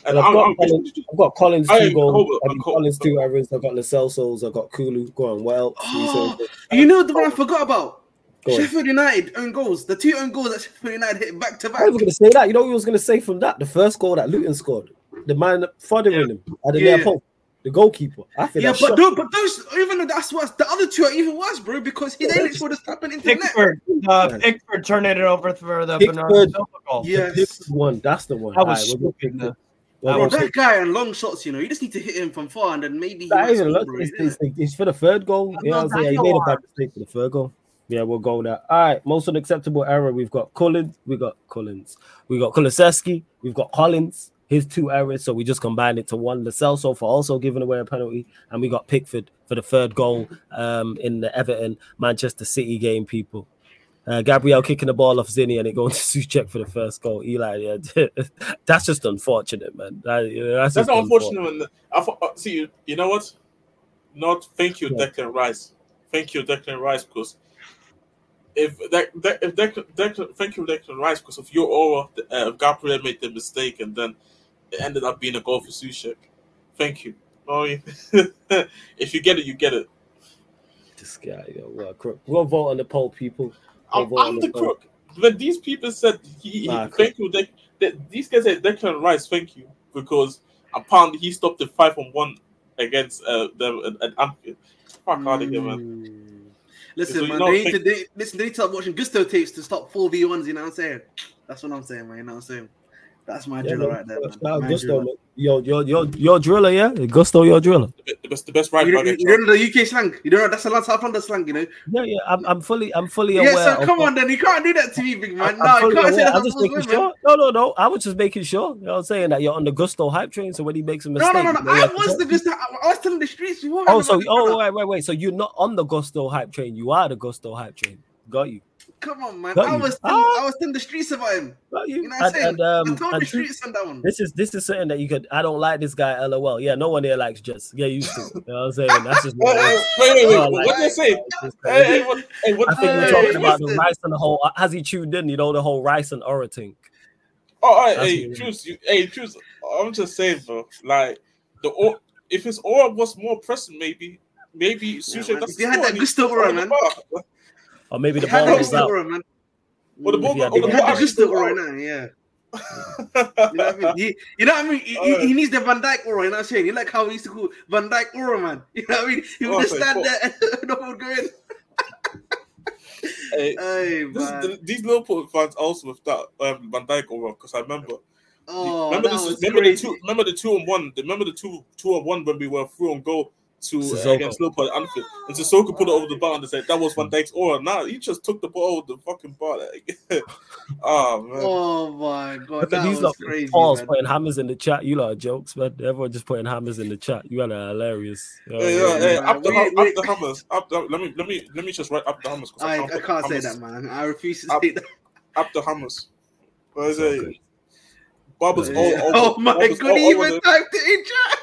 And I've I'm, got I'm, Collins, I've got Collins I two goals. Uh, I've got Collins uh, two errors. I've got Lo Celso's. I've got Kulu going well. you uh, know the one I forgot about? Go on. Sheffield United own goals. The two own goals that Sheffield United hit back to back. I back. was going to say that. You know what he was going to say from that? The first goal that Luton scored, the man following him at the Yeah. near post, the goalkeeper. I feel Yeah, like but no, but those even though that's worse, the other two are even worse, bro, because he didn't would have happened into the net. Pickford, uh, Yeah. Pickford turned it over for the Pickford. Bernardo Silva goal. Yes. one. That's the one. That was Alright, stupid, uh, We'll Bro, that Pickford. guy and long shots, you know, you just need to hit him from far, and then maybe he That might even look, bro. it's, it's, it's for the third goal. Yeah, know I'm saying? He made a bad mistake for the third goal. Yeah, we'll go there. All right, most unacceptable error. We've got Collins, we got Collins, we got Kulusevski, we've got Collins, his two errors. So we just combined it to one. Lo Celso for also giving away a penalty, and we got Pickford for the third goal um, in the Everton Manchester City game. People, uh, Gabriel kicking the ball off Zinny and it going to Souček for the first goal. Eli, yeah, that's just unfortunate, man. That- you know, that's That's just not unfortunate. When I uh, see, you, you know what? Not thank you, Yeah. Declan Rice. Thank you, Declan Rice, because if that, that if Declan, Declan, thank you, Declan Rice, because if your aura, uh, if Gabriel made the mistake and then it ended up being a goal for Souček, thank you. Oh, if you get it, you get it. This guy, yo, what a crook. We'll vote on the poll, people. I'm, We'll vote on I'm the poll. crook. When these people said, he, he- Nah, thank you, Dec- that these guys said Declan Rice, thank you, because apparently he stopped the five on one against uh, them at, Anfield. Fuck out of here, man. Mm. Listen, So man, they need think- to they, listen. They need to start watching Gusto tapes to stop four v ones. You know what I'm saying? That's what I'm saying, man. You know what I'm saying? That's my Yeah, driller man. right there, man. Shout out My Gusto, driller. Yo, yo, yo, yo, driller, yeah. Gusto, your driller. The, the best, the best right You, you, you don't know the UK slang. You don't know that's a lot South London slang, you know. Yeah, yeah. I'm, I'm fully, I'm fully Yeah, aware. so come what- on, then you can't do that to me, big man. I'm No, you can't say that. I'm just making sure. No, no, no. I was just making sure. You know what I'm saying? That you're on the Gusto hype train. So when he makes a mistake, no, no, no. you know, I you have to was the. Gusto. I was telling the streets. You Oh, so oh, wait, wait, wait. So you're not on the Gusto hype train. You are the Gusto hype train. Got you. Come on, man. Got I you. was telling, Ah. I was telling the streets about him. You. You know what I'm and, saying? and, um, I told the streets on that one. This is this is something that you could. I don't like this guy. LOL. Yeah, no one here likes Jess. Get used to it. You know what I'm saying? That's just. Wait, what it wait, wait, wait, wait. Oh, what like- did I say? Hey, hey, what, hey, what, I think we're Hey, talking about the listen. rice and the whole. Has he tuned in? You know the whole rice and aura thing. Oh, all right, That's hey, what choose. You, hey, choose. I'm just saying, bro. Like the or if his aura was more present, maybe, maybe Sushi man. doesn't If you had that and Gusto aura, man. bar. Or maybe the ball the was out. aura, man. Or the ball, If he or the the ball had the actually Gusto still aura out. now, yeah. You know what I mean? He, you know what I mean? He, he- he needs the Van Dijk aura. You know what I'm saying? You like how we used to call Van Dijk aura, man. You know what I mean? He would Oh, just sorry, stand there and no one would go in. Hey, Hey, this man. the, these Liverpool fans also with that um, Van Dijk aura because I remember. Oh, remember this, remember the two remember the two on one remember the two two on one when we were through on goal to uh, Sissoko. against Liverpool at Anfield and Sissoko put it over the bar and said that was Van Dijk's aura. Nah, he just took the ball over the fucking bar. Like, oh man. Oh my god, that these was lot. crazy. Paul's man. putting hammers in the chat. You lot are jokes, man. Everyone just putting hammers in the chat. You are hilarious. You know what I Hey, mean? yeah, hey, up the, We- hum- up the hammers. Up the, let me let me let me just write up the hammers. 'cause I, I put can't say hammers. that, man. I refuse to Up- say that. Up the hammers. What is it? okay. Bubbles all over. oh my god, he even the- typed it in chat.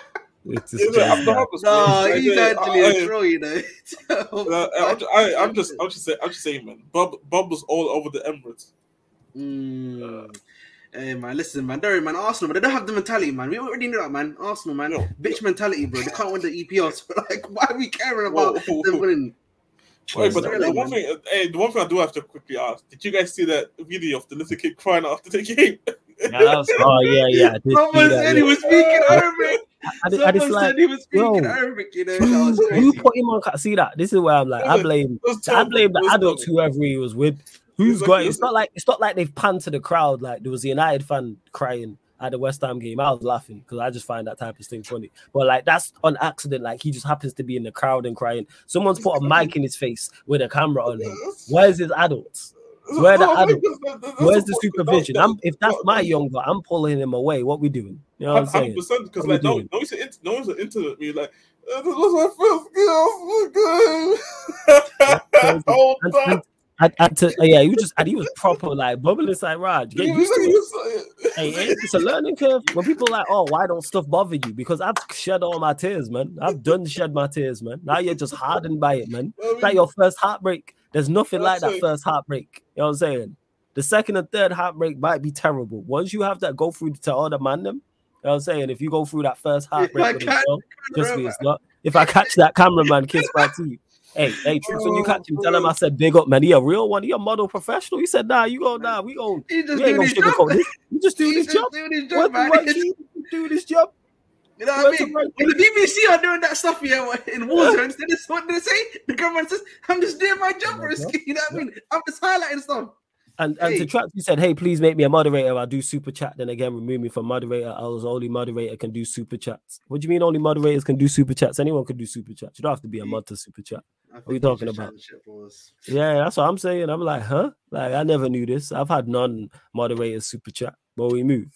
It's Yeah, just yeah, up jazz the now. hammers. No, he's Hey, actually I- a troll, you know. Uh, I'm, ju- I, I'm just, I'm just saying, I'm just saying, man. Bob, Bob was all over the Emirates. Mm. Hey man, listen, man. Don't worry, man. Arsenal, but they don't have the mentality, man. We already knew that, man. Arsenal, man. No. Bitch mentality, bro. They can't win the EPL. So, like, why are we caring about Whoa. them winning? Wait, but the, Really, the one man. thing, uh, hey, the one thing I do have to quickly ask: Did you guys see that video of the little kid crying after the game? Yeah, that was Oh yeah, yeah. I did Someone that, said he was speaking Arabic. I did, I just Someone like, said he was speaking bro, Arabic. You know, who, that was who put him on? See that? This is where I'm like, I blame, I blame the adults, whoever he was with. Who's going? It's not like it's not like they've panned to the crowd. Like there was a United fan crying at the West Ham game. I was laughing because I just find that type of thing funny. But like that's on accident. Like he just happens to be in the crowd and crying. Someone's put a mic in his face with a camera on him. Where's his adults? Where the No, adults? that- that- that's Where's the supervision? that- if that's that- my younger, I'm pulling him away. What we doing? You know what I'm saying? because like no, doing? no one's into, no one's me like this was my first. Crazy. Whole And, time. and, I, I to, yeah, he was just and he was proper like bubbling inside Raj. Get used to it. hey, it's a learning curve. When people are like, oh, why don't stuff bother you? Because I've shed all my tears, man. I've done shed my tears, man. Now you're just hardened by it, man. It's like your first heartbreak. There's nothing like that first heartbreak. You know what I'm saying? The second and third heartbreak might be terrible. Once you have that go through to all the man them, you know what I'm saying? If you go through that first heartbreak, just me, it's not. If I catch that cameraman kiss my teeth, hey, hey, truth, when you catch him, tell him I said big up, man. He a real one. He a model professional. He said, nah, you go, nah, we go. He just we ain't gonna sugarcoat this. You just do this job. Do this job, man. do this job. You know what I mean? When the BBC are doing that stuff here in Warzone, they just what they say? The government says, I'm just doing my job, risky. You know what I mean? I'm just highlighting stuff. And and hey. to track, you said, "Hey, please make me a moderator. I'll do super chat." Then again, remove me from moderator. I was only moderator can do super chats. What do you mean only moderators can do super chats? Anyone can do super chats. You don't have to be a mod to super chat. What are you talking about? Yeah, that's what I'm saying. I'm like, huh? Like I never knew this. I've had non-moderators super chat, but we move.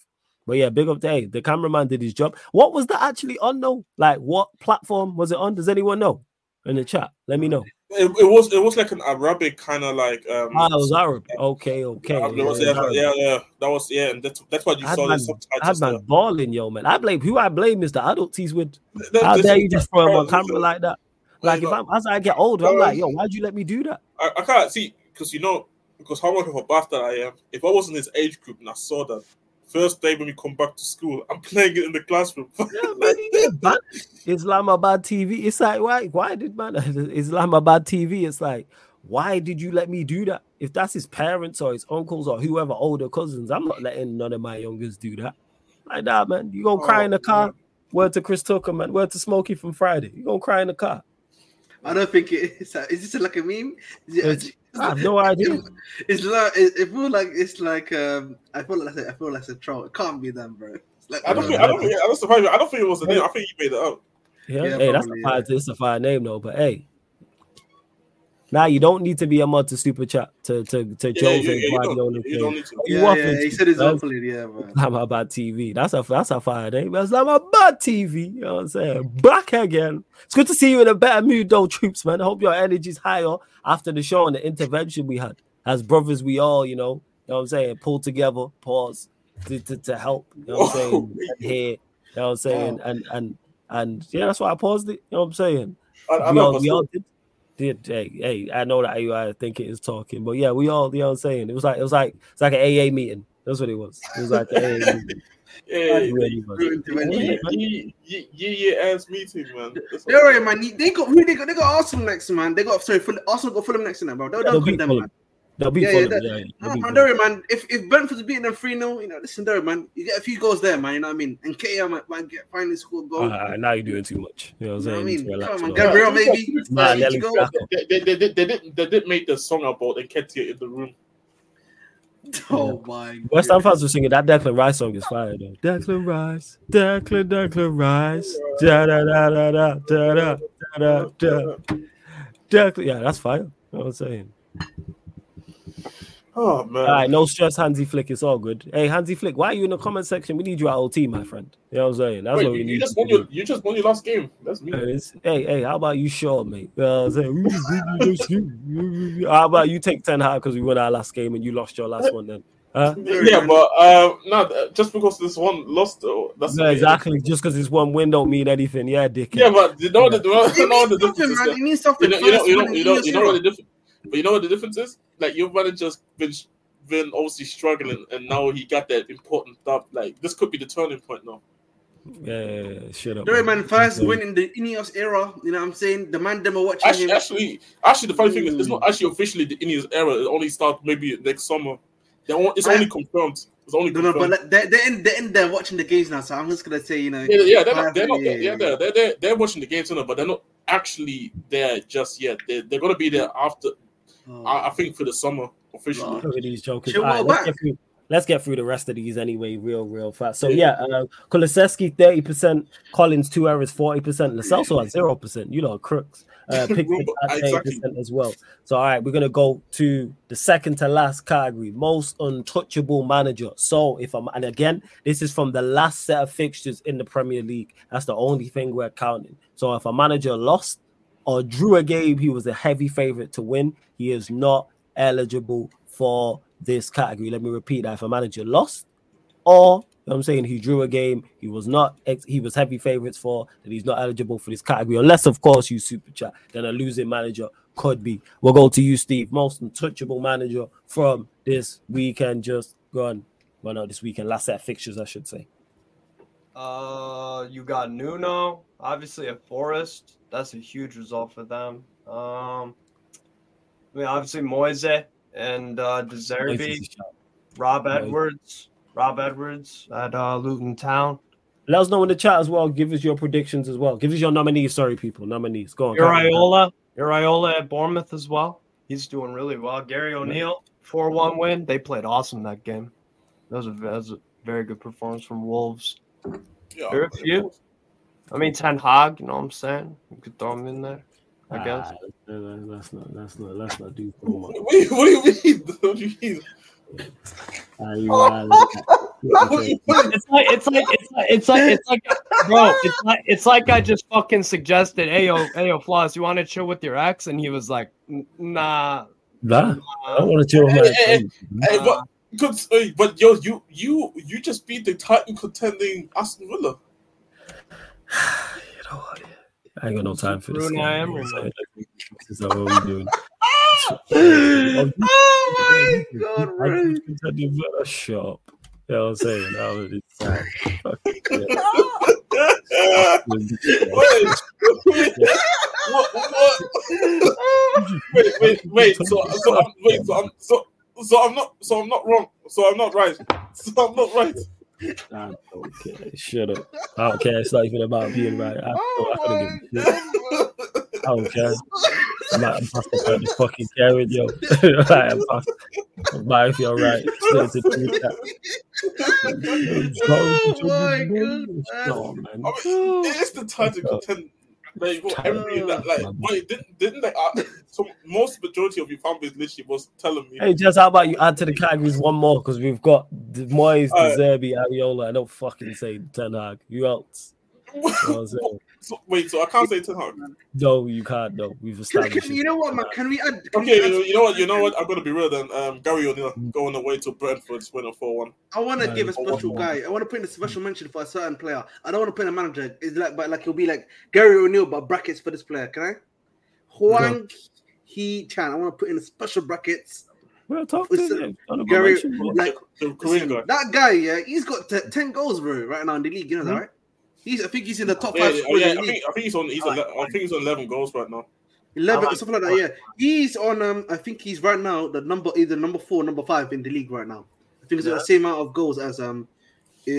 But yeah, big up to hey, the cameraman did his job. What was that actually on though? Like what platform was it on? Does anyone know? In the chat, let me know. It, it was it was like an Arabic kind of like um ah, it was Arabic. Okay, okay. Yeah, was, yeah, yeah, yeah, That was yeah, and that's that's what you saw. Man, I had man balling, yo, man. I blame who I blame is the adult tees with. How dare you just throw him on camera like that? Like if I'm as I get older, I'm like, yo, why'd you let me do that? I, I can't see because you know because how much of a bastard I am. If I was in his age group and I saw that, first day when we come back to school, I'm playing it in the classroom. yeah, man, Islamabad TV. It's like why why did man Islamabad TV? It's like why did you let me do that? If that's his parents or his uncles or whoever older cousins, I'm not letting none of my youngers do that. Like that, man. You gonna cry oh, in the oh, car? Word to Chris Tucker, man. Word to Smokey from Friday. You gonna cry in the car? I don't think it is. Is this like a meme? It's, I have no idea. It's like it, feels like it's like um. I feel like I feel like it's a troll. It can't be them, bro. Like, I don't think. I don't think. I don't surprise I don't think it was a name. I think you made it up. Yeah. yeah hey, that's a fire. Yeah. It's a fire name though. But hey, now you don't need to be a mod to super chat to to to yeah, Joe's yeah, and yeah, Guardiola. You don't, need to. Yeah, yeah, he said it's hopefully, yeah, man. Islamabad TV. That's a that's a fire name. Islamabad TV. You know what I'm saying? Back again. It's good to see you in a better mood, though, troops, man. I hope your energy's higher after the show and the intervention we had. As brothers, we all, you know, you know what I'm saying, pull together, pause to, to, to help. You know what I'm saying? And here, you know what I'm saying? And and and yeah, that's why I paused it. You know what I'm saying? I, I we, all, we all did did hey, hey, I know that you I think it is talking, but yeah, we all you know what I'm saying. It was like it was like it's like an AA meeting. That's what it was. It was like an AA meeting. Yeah, yeah, yeah, ass meeting, man. They're right, man. They got who they got. They got Arsenal next, man. They got sorry, Arsenal got Fulham next in that, bro. Don't, don't yeah, them, man. They'll be yeah, yeah, that, yeah, yeah. No, man, man. If if Brentford's beating them 3 0, you know, listen, there, man. You get a few goals there, man. You know what I mean? And KM might, might get finally scored goal. Uh, now you're doing too much. You know what I'm saying? You know what I mean? Come on, Gabriel, maybe. Nah, they, they, they, they, they, did, they did make the song about Nketiah in the room. Oh my god. West Ham fans were singing that Declan Rice song is fire though. Declan Rice, Declan, Declan Rice, da da da da da da da da da. Declan, yeah, that's fire. You know what I'm saying? Oh man. All right, no stress, Hansi Flick. It's all good. Hey, Hansi Flick, why are you in the comment section? We need you at OT, my friend. You know what I'm saying? That's Wait, what we you need. Just won your, you just won your last game. That's me. Hey, hey, how about you show mate? You know what I'm saying? how about you take 10 high because we won our last game and you lost your last one then? Huh? Yeah, but uh, no, just because this one lost, though, that's no, exactly. Just because this one win don't mean anything. Yeah, dick. Yeah, but you know, the, you know, the difference man. It means something. You know, you know, you know, you know, you know what the difference. But you know what the difference is? Like your manager's been been obviously struggling, and now he got that important stuff. Like this could be the turning point now. Yeah, yeah, yeah. shut up. Sorry, man. First win in the Ineos era. You know what I'm saying? The man them are watching actually, him. Actually, actually, the funny thing is, it's not actually officially the Ineos era. It only starts maybe next summer. It's only confirmed. It's only no, no, but they're, they're in they're in there watching the games now. So I'm just gonna say, you know, yeah, yeah, they're not, they're not, yeah, yeah, they're, they're, they're, they're watching the games now, but they're not actually there just yet. They're, they're gonna be there after. Oh. I, I think for the summer officially. Look at these jokers. Right, let's, get through, let's, get through, the rest of these anyway, real, real fast. So yeah, uh, Kulusevski thirty percent, Collins two errors, forty percent, Lo Celso at zero percent. You know, crooks. Uh, Pickford at exactly. percent as well. So all right, we're gonna go to the second to last category, most untouchable manager. So if I'm and again, this is from the last set of fixtures in the Premier League. That's the only thing we're counting. So if a manager lost or drew a game, he was a heavy favorite to win. He is not eligible for this category. Let me repeat that: if a manager lost, or you know I'm saying he drew a game, he was not he was heavy favorites for, that he's not eligible for this category, unless of course you super chat, then a losing manager could be. We'll go to you, Steve, most untouchable manager from this weekend. Just gone, well, not this weekend, last set of fixtures, I should say. Uh, you got Nuno, obviously at Forest. That's a huge result for them. Um, I mean, obviously Moyes and uh, De Zerbi, Rob Edwards, Rob Edwards at uh, Luton Town. Let us know in the chat as well. Give us your predictions as well. Give us your nominees. Sorry, people, nominees. Go on. Iraola, Iraola at Bournemouth as well. He's doing really well. Gary O'Neill, four-one win. They played awesome that game. That was a, that was a very good performance from Wolves. Yeah, very few. I mean, Ten Hag. You know what I'm saying? You could throw him in there. I guess. Ah, let's not. Let's not. Let's not do too much. Wait, what do you mean? What do you mean? it's like it's like it's like it's like it's like bro, it's like it's like I just fucking suggested, hey yo, hey yo, Floss, you want to chill with your ex? And he was like, nah. Nah, I don't want to chill with my hey, hey, but, cause, hey, but yo, you you you just beat the title contending Aston Villa. You know what? I ain't got no time for this. I am. This is what we doing. oh my god, right. A shop. You know what I'm saying? That was sad. wait, wait, wait, wait. So, so, I'm, wait, so I'm, so, so I'm not, so I'm not wrong. So I'm not right. So I'm not right. I don't care. Shut up. I don't care. It's not even about being right. I, oh I, I, I don't care. I'm not imposter to fucking carry yo. right, Bye if you're right. Stay to Oh my god. No, man. I mean, it's the time to contend like, that, like, wait, didn't, didn't they? Uh, so most majority of your fan base literally was telling me. Hey, just how about you add to the categories one more because we've got the Moyes, uh, Zerbi, Iraola. I don't fucking say Ten Hag. Who else? so, wait, so I can't say Ten Hag. No, you can't. No, we've established. Can, can, you know what, man? Can we add? Can okay, we add, you know what? You know what? I'm gonna be real then. Um, Gary O'Neill going away to Brentford, winning four one. I want to give a special guy. I want to put in a special mention for a certain player. I don't want to put in a manager. It's like, but like he'll be like Gary O'Neill, but brackets for this player. Can I? Huang He Chan. I want to put in a special brackets. Well, talk to him. Gary, like that guy, yeah, he's got t- ten goals, bro, right now in the league. You know mm-hmm. that, right? He's, I think he's in the top yeah, five. Yeah, yeah, I, think, I think he's on. He's on, I think he's on eleven goals right now. Eleven, like something like that. Yeah, he's on. Um, I think he's right now the number either number four, number five in the league right now. I think it's yeah. the same amount of goals as um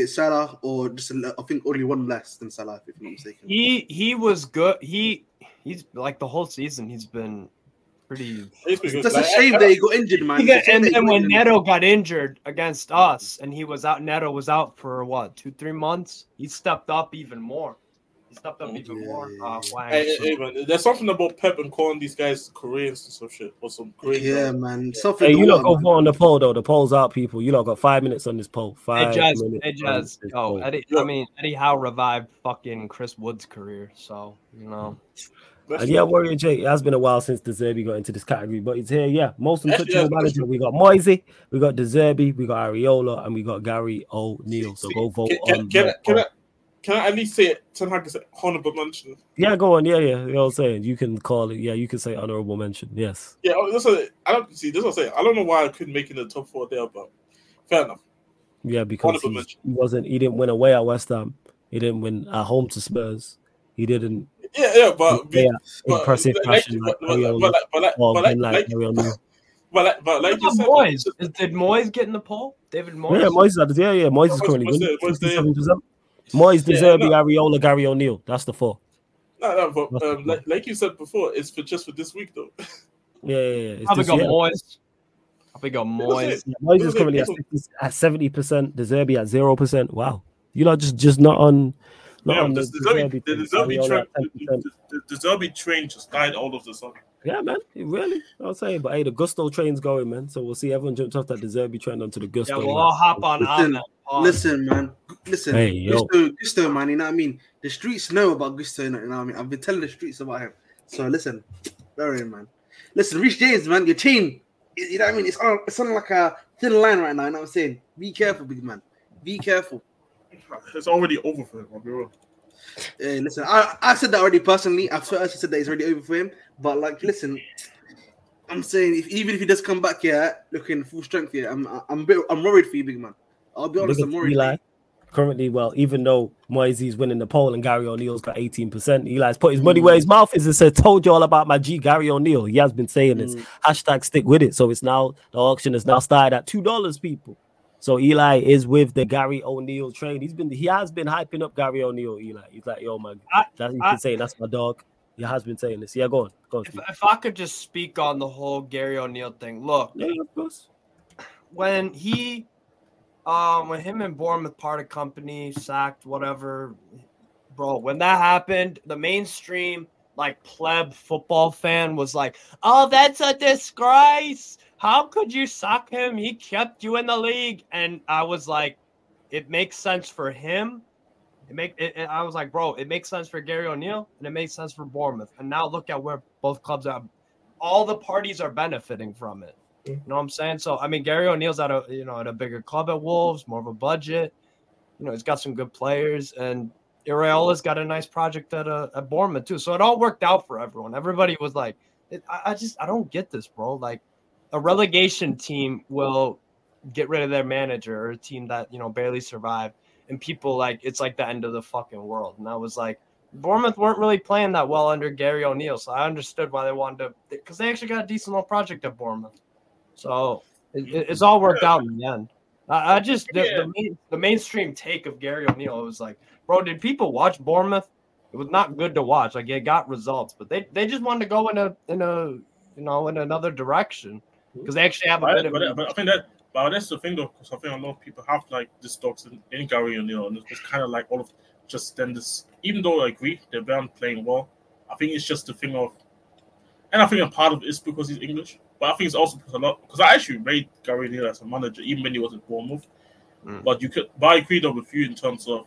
Salah, or just I think only one less than Salah, if I'm not mistaken. He he was good. He he's like the whole season. He's been pretty. That's a shame that he got injured, man. Got, and then when Neto got injured against us, and he was out, Neto was out for what two, three months. He stepped up even more. He stepped up even more. Uh, hey, hey, man, there's something about Pep and calling these guys Koreans and some shit or some Korean. Yeah, man. Something. Hey, you lot go vote on the poll though. The poll's out, people. You lot got five minutes on this poll. Five hey, Jazz, minutes. Hey, Jazz. Oh, Eddie. I mean, Eddie Howe revived fucking Chris Wood's career, so you know. And yeah, Warrior J, it has been a while since De Zerbi got into this category, but he's here. Yeah, most untouchable manager. We got Moyes, we got De Zerbi, we got Iraola, and we got Gary O'Neill. So go vote can, on. Can, can, I, can I at least say it? Ten Hag is honorable mention. Yeah, go on. Yeah, yeah. You know what I'm saying? You can call it. Yeah, you can say honorable mention. Yes. Yeah, oh, this is, I don't see. This is what I'm saying. I don't know why I couldn't make it in the top four there, but fair enough. Yeah, because he, he wasn't. He didn't win away at West Ham. He didn't win at home to Spurs. He didn't yeah, yeah, but, yeah, but impressive like, passion like, but, but, but, but, like, but, like, like, but like, but like you said, Moyes. did Moyes get in the poll? David Moyes. Yeah, Moyes. Yeah, yeah, Moyes is currently winning. Moyes, De Zerbi, Iraola, Gary O'Neill. That's the four. No, no, but um, like, like you said before, it's for just for this week though. Yeah, yeah, yeah. I've got Moyes. I've got Moyes. Yeah, Moyes is currently at seventy percent. De Zerbi at zero percent. Wow, you know, just just not on yeah, the, the, the, Zerbi train, the, the Zerbi train just died all of the sudden. Yeah, man, really. I'll say, but hey, the Gusto train's going, man. So we'll see. Everyone jumped off that De Zerbi train onto the Gusto. Yeah, we'll all hop on. Listen, on listen man. Listen, hey, Gusto, Gusto, man. You know what I mean? The streets know about Gusto. You know what I mean? I've been telling the streets about him. So listen, very man. Listen, Reece James, man. Your team you know what I mean? It's on, it's on like a thin line right now. You know what I'm saying? Be careful, big man. Be careful. It's already over for him, bro. Hey, listen, I, I said that already personally. I've actually said that it's already over for him. But like, listen, I'm saying if even if he does come back here looking full strength here, I'm I'm bit, I'm worried for you, big man. I'll be honest, I'm worried. Eli, currently, well, even though Moisey's winning the poll and Gary O'Neill's got 18%, Eli's put his money where his mouth is and said, Told you all about my G, Gary O'Neill. He has been saying this. Mm. Hashtag stick with it. So it's now the auction is now started at $2, people. So Eli is with the Gary O'Neill train. He's been he has been hyping up Gary O'Neill. Eli, he's like, yo man, that's he's been saying that's my dog. He has been saying this. Yeah, go on. Go on if, if, I could just speak on the whole Gary O'Neill thing. Look, yeah, of course. When he um when him and Bournemouth parted company, sacked, whatever, bro, when that happened, the mainstream like pleb football fan was like, Oh, that's a disgrace how could you suck him? He kept you in the league. And I was like, it makes sense for him. It make it, it, I was like, bro, it makes sense for Gary O'Neill and it makes sense for Bournemouth. And now look at where both clubs are. All the parties are benefiting from it. You mm-hmm. know what I'm saying? So I mean, Gary O'Neill's at a you know at a bigger club at Wolves, more of a budget. You know, he's got some good players, and Iraola's got a nice project at a at Bournemouth too. So it all worked out for everyone. Everybody was like, I, I just I don't get this, bro. Like a relegation team will get rid of their manager or a team that you know barely survived and people like it's like the end of the fucking world. And i was like bournemouth weren't really playing that well under gary o'neill. So i understood why they wanted to because they actually got a decent little project at bournemouth. So it, it's all worked out in the end. I, I just the, the, main, the mainstream take of gary o'neill was like bro did people watch bournemouth? It was not good to watch. Like it got results but they, they just wanted to go in a in a you know in another direction because they actually have a but, bit but, of. But I think that, but that's the thing though, because I think a lot of people have like this dogs in, in Gary O'Neill, and it's kind of like all of just then this. Even though I agree they weren't playing well, I think it's just the thing of, and I think a part of it is because he's English, but I think it's also because a lot because I actually rate Gary O'Neill as a manager, even when he was at Bournemouth. Mm. But you could, but I agree though with you in terms of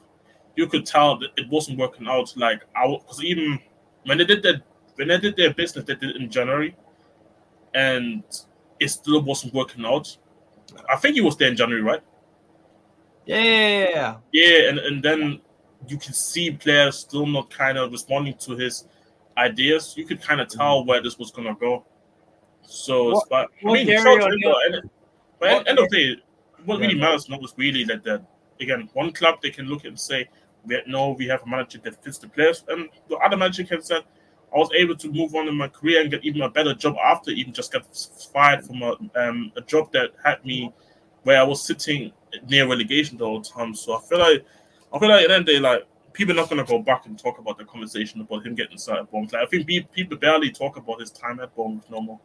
you could tell that it wasn't working out. Like I, because even when they did that, when they did their business, they did it in January, and it still wasn't working out. I think he was there in January, right? Yeah, yeah, yeah. Yeah, and, and then you can see players still not kind of responding to his ideas. You could kind of tell mm-hmm. where this was gonna go. So, what, but I mean, Gary and, but at the end of the day, what really matters not was really that that again, one club they can look at and say, we no, we have a manager that fits the players, and the other manager can say, I was able to move on in my career and get even a better job after even just got fired from a, um, a job that had me where I was sitting near relegation the whole time. So I feel like I feel like at the end of the day, like people are not gonna go back and talk about the conversation about him getting started at Bournemouth. Like, I think people barely talk about his time at Bournemouth no more.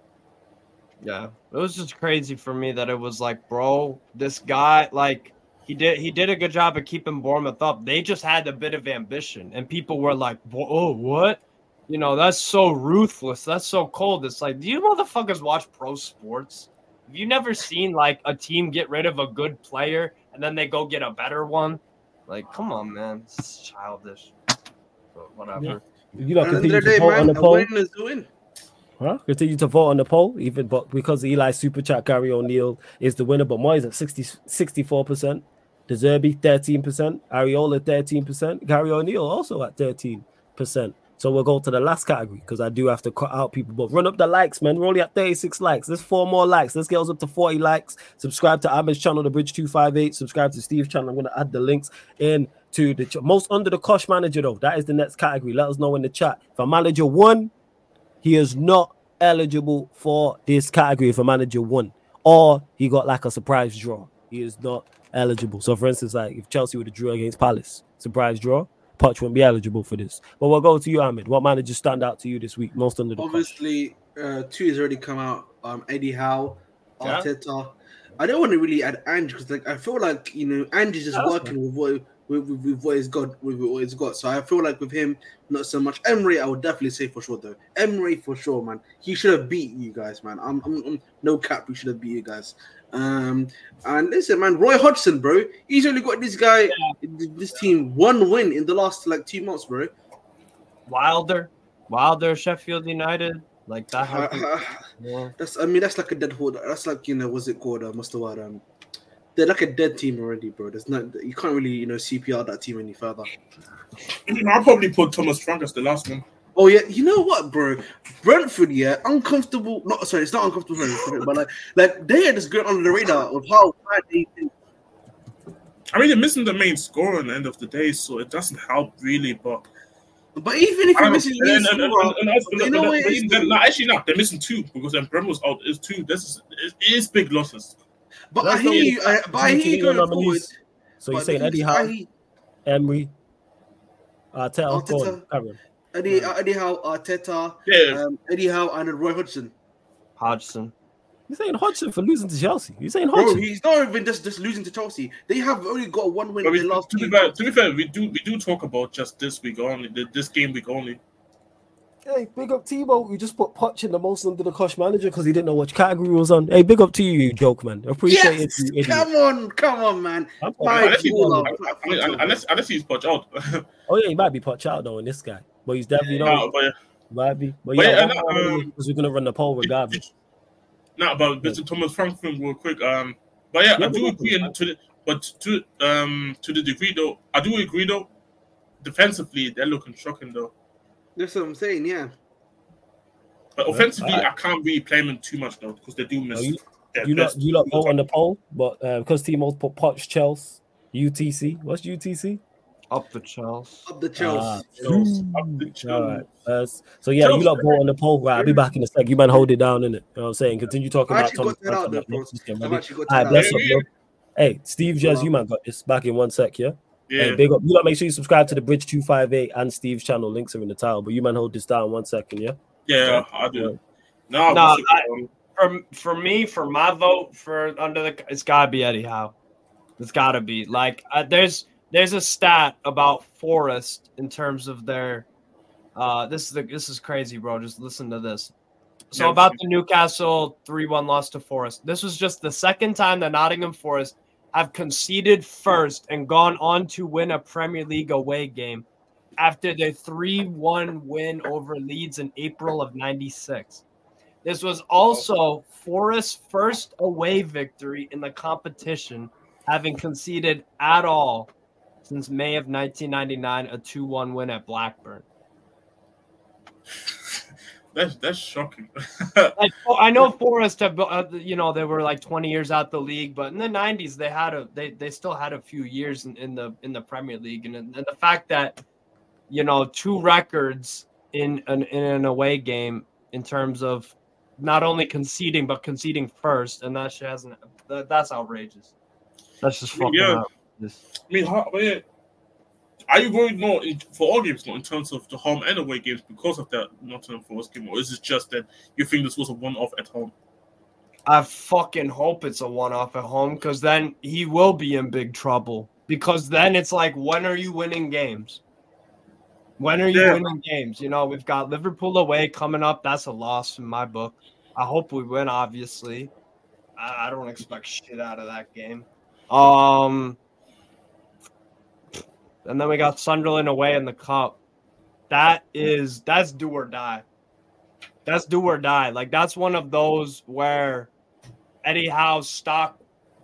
Yeah, it was just crazy for me that it was like, bro, this guy, like, he did he did a good job of keeping Bournemouth up. They just had a bit of ambition, and people were like, "Oh, what? You know, that's so ruthless. That's so cold. It's like, do you motherfuckers watch pro sports? Have you never seen like a team get rid of a good player and then they go get a better one? Like, come on, man. It's childish. But whatever. Yeah. You know, continue to vote on the poll. Huh? Continue to vote on the poll, even but because Eli Super Chat Gary O'Neill is the winner, but Moyes at 60, 64%, De Zerbi 13%, Iraola 13%, Gary O'Neill also at 13%. So we'll go to the last category because I do have to cut out people. But run up the likes, man. We're only at 36 likes. There's four more likes. Let's get us up to 40 likes. Subscribe to Ahmed's channel, The Bridge 258. Subscribe to Steve's channel. I'm going to add the links in to the ch- most under the cosh manager, though. That is the next category. Let us know in the chat. If a manager won, he is not eligible for this category if a manager won, or he got like a surprise draw. He is not eligible. So, for instance, like if Chelsea would have drew against Palace, surprise draw, Poch won't be eligible for this. But we'll go to you, Ahmed. What managers stand out to you this week, most under the Obviously, uh, two has already come out. Um, Eddie Howe, Arteta. Yeah. I don't want to really add Ange because like I feel like you know Ange is just That's working with what with, with, with, what he's got with what he's got. So I feel like with him, not so much. Emery, I would definitely say for sure though. Emery for sure, man. He should have beat you guys, man. I'm, I'm, I'm no cap. He should have beat you guys. Um, and listen, man, Roy Hodgson, bro, he's only got this guy, yeah. this team, one win in the last like two months, bro. Wilder, Wilder, Sheffield United. Like that. Has Uh, yeah. That's I mean that's like a dead horse. That's like you know what's it called? Uh, what's the word? Um, they're like a dead team already, bro. There's not you can't really you know CPR that team any further. I'll probably put Thomas Frank as the last one. Oh yeah, you know what, bro? Brentford, yeah, uncomfortable. Not sorry, it's not uncomfortable, for Brentford, but like like they are just going under the radar of how bad they think. I mean, they're missing the main scorer at the end of the day, so it doesn't help really. But But even if I you're missing know. the And- and- and- scorer, and you know and- what it and- and- no, actually, not. They're missing two because then Bremer's out. Is two. This is it is big losses. but I That's hear the- you. I, but I hear you going forward. So you're saying Eddie thing is, I Howe, Emery, Arteta, Arteta. Gordon, Cameron. Eddie, Eddie Howe, Arteta, Yeah, um, Eddie Howe, and then Roy Hodgson. Hodgson. You're saying Hodgson for losing to Chelsea. You're saying Bro, Hodgson. he's not even just, just losing to Chelsea. They have only got one win but in we, the last to be two. fair, to be fair, we do we do talk about just this week only, this game week only. Hey, big up Timo. We just put Poch in the most under the cosh manager because he didn't know which category was on. Hey, big up to you, you joke man. Appreciate Yes, it. you idiot. come on, come on, man. I'm fine. Unless he- ball I- out. I mean, unless unless he's punch out. Oh yeah, he might be Poch out though in this guy, but he's definitely no, not. but Might but But yeah, yeah, one no, more um, because we're gonna run the poll regardless. No, but Mr. Thomas Frank thing real quick. Um, but yeah, Yeah, I do agree for to the, but to um to the degree though, I do agree though. Defensively, they're looking shocking though. That's what I'm saying. Yeah. But offensively, alright. I can't really blame them too much though because they do miss. You- their You lot, you lot vote on the poll, but uh, because Timo put Poch, Chelsea, UTC. What's UTC? Up the Chelsea. Up the Chelsea. Ah, Chelsea. hmm. Up the Chelsea. All right. Uh, so yeah, you lot vote on the poll. Right, I'll be back in a sec. You man hold it down, innit? You know what I'm saying? Continue talking I about actually Thomas got that out Frank there, and bro. that I've ready? actually got All right, bless up, bro. Hey, Steve Jazz, you man got this. Back in one sec, yeah. Yeah, Hey, big up. You lot make sure you subscribe to the Bridge Two Five Eight and Steve's channel. Links are in the title. But you man hold this down one second, yeah. yeah, I do. No, No, I- For for me, for my vote for under the, it's gotta be Eddie Howe. It's gotta be like uh, there's there's a stat about Forest in terms of their. Uh, this is the this is crazy, bro. Just listen to this. So about the Newcastle three one loss to Forest. This was just the second time that Nottingham Forest have conceded first and gone on to win a Premier League away game after their 3 1 win over Leeds in April of 96. This was also Forest's first away victory in the competition, having conceded at all since May of 1999, a 2 1 win at Blackburn. that's that's shocking. Like, I know Forest have, uh, you know, they were like 20 years out the league, but in the 90s they had a they, they still had a few years in, in the in the Premier League, and, and the fact that you know two records in an in an away game in terms of not only conceding but conceding first, and that shit hasn't that, that's outrageous. That's just fucking Yeah. Outrageous. I mean, how, yeah, are you worried more in, for all games, not in terms of the home and away games because of that Nottingham Forest game, or is it just that you think this was a one-off at home? I fucking hope it's a one off at home because then he will be in big trouble. Because then it's like, when are you winning games? When are you Yeah. winning games? You know, we've got Liverpool away coming up. That's a loss in my book. I hope we win, obviously. I, I don't expect shit out of that game. Um, and then we got Sunderland away in the cup. That is that's do or die. That's do or die. Like that's one of those where Eddie Howe's stock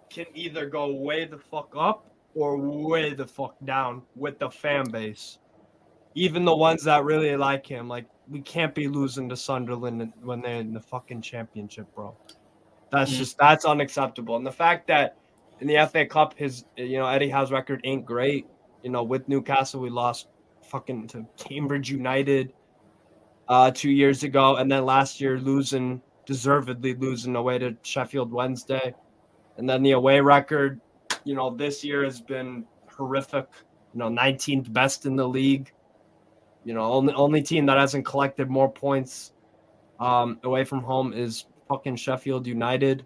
can either go way the fuck up or way the fuck down with the fan base. Even the ones that really like him, like we can't be losing to Sunderland when they're in the fucking championship, bro. That's Mm. just that's unacceptable. And the fact that in the FA Cup, his you know Eddie Howe's record ain't great. You know, with Newcastle, we lost fucking to Cambridge United uh, two years ago, and then last year losing deservedly losing away to Sheffield Wednesday, and then the away record, you know, this year has been horrific. You know, 19th best in the league. You know, only only team that hasn't collected more points um, away from home is fucking Sheffield United.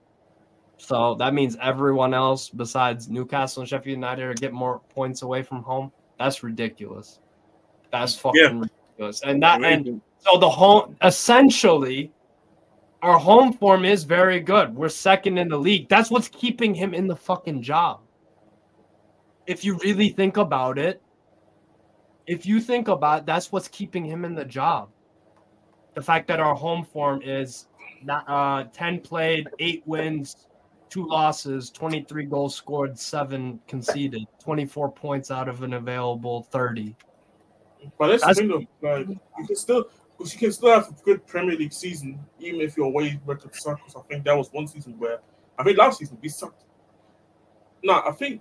So that means everyone else besides Newcastle and Sheffield United are getting more points away from home. That's ridiculous. That's fucking Yeah. ridiculous. And that and so the home essentially our home form is very good. We're second in the league. That's what's keeping him in the fucking job. If you really think about it, if you think about it, that's what's keeping him in the job. the fact that our home form is not, uh, 10 played, eight wins, two losses, 23 goals scored, seven conceded, 24 points out of an available 30. But that's, that's the thing, though. Like, you can still, you can still have a good Premier League season, even if your away record sucks. I think that was one season where, I think last season we sucked. No, I think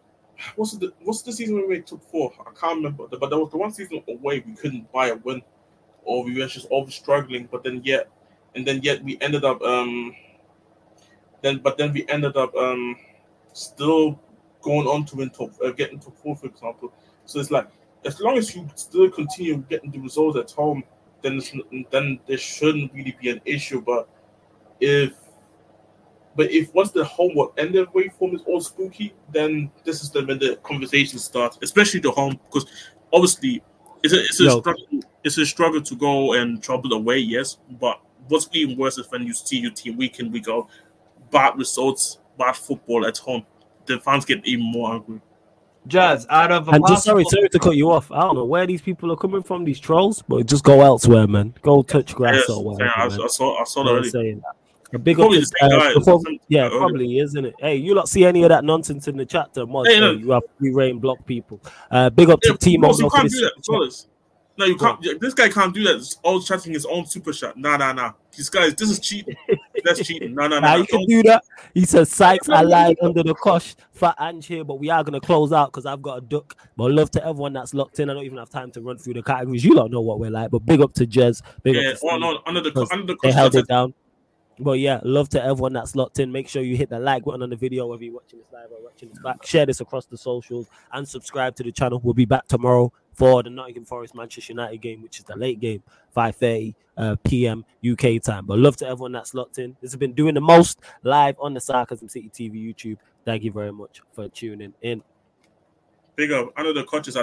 what's the what's the season when we took four? I can't remember, but there was the one season away we couldn't buy a win, or we were just always struggling. But then yet, and then yet we ended up um. Then, but then we ended up um, still going on to win top, uh, getting top four, for example. So it's like as long as you still continue getting the results at home, then then there shouldn't really be an issue. But if but if once the homework and the away form is all spooky, then this is the when the conversation starts, especially the home, because obviously it's a it's a struggle it's a struggle to go and trouble away, yes. But what's even worse is when you see your team week in week out, bad results, bad football at home. The fans get even more angry. Jazz, out of and just sorry, sorry to cut you off. I don't know where these people are coming from, these trolls, but just go elsewhere, man. Go touch grass yes, or whatever. Yeah, I, I, saw, I saw that already. Saying that. A big probably up to, uh, before, yeah, probably isn't it? Hey, you not see any of that nonsense in the chat, Mod? Hey, no. You have free reign block people. Uh, big up yeah, to Team. You can't do that. No, you can't. This guy can't do that. It's all chatting his own super chat. Nah, nah, nah. This guy, this is cheating. That's cheating. Nah, nah, nah. nah you can do that. He says, "Sykes, I lied under the cosh for Ange here, but we are gonna close out because I've got a duck." But love to everyone that's locked in. I don't even have time to run through the categories. You don't know what we're like, but big up to Jez. Big yeah, up to oh, no, under the under the cosh. they held it down. But yeah, love to everyone that's locked in. Make sure you hit the like button on the video, whether you're watching this live or watching this back. Share this across the socials and subscribe to the channel. We'll be back tomorrow for the Nottingham Forest Manchester United game, which is the late game, 5:30 uh, p.m. UK time. But love to everyone that's locked in. This has been doing the most live on the Sarcasm City TV YouTube. Thank you very much for tuning in. Big up. I know the coaches are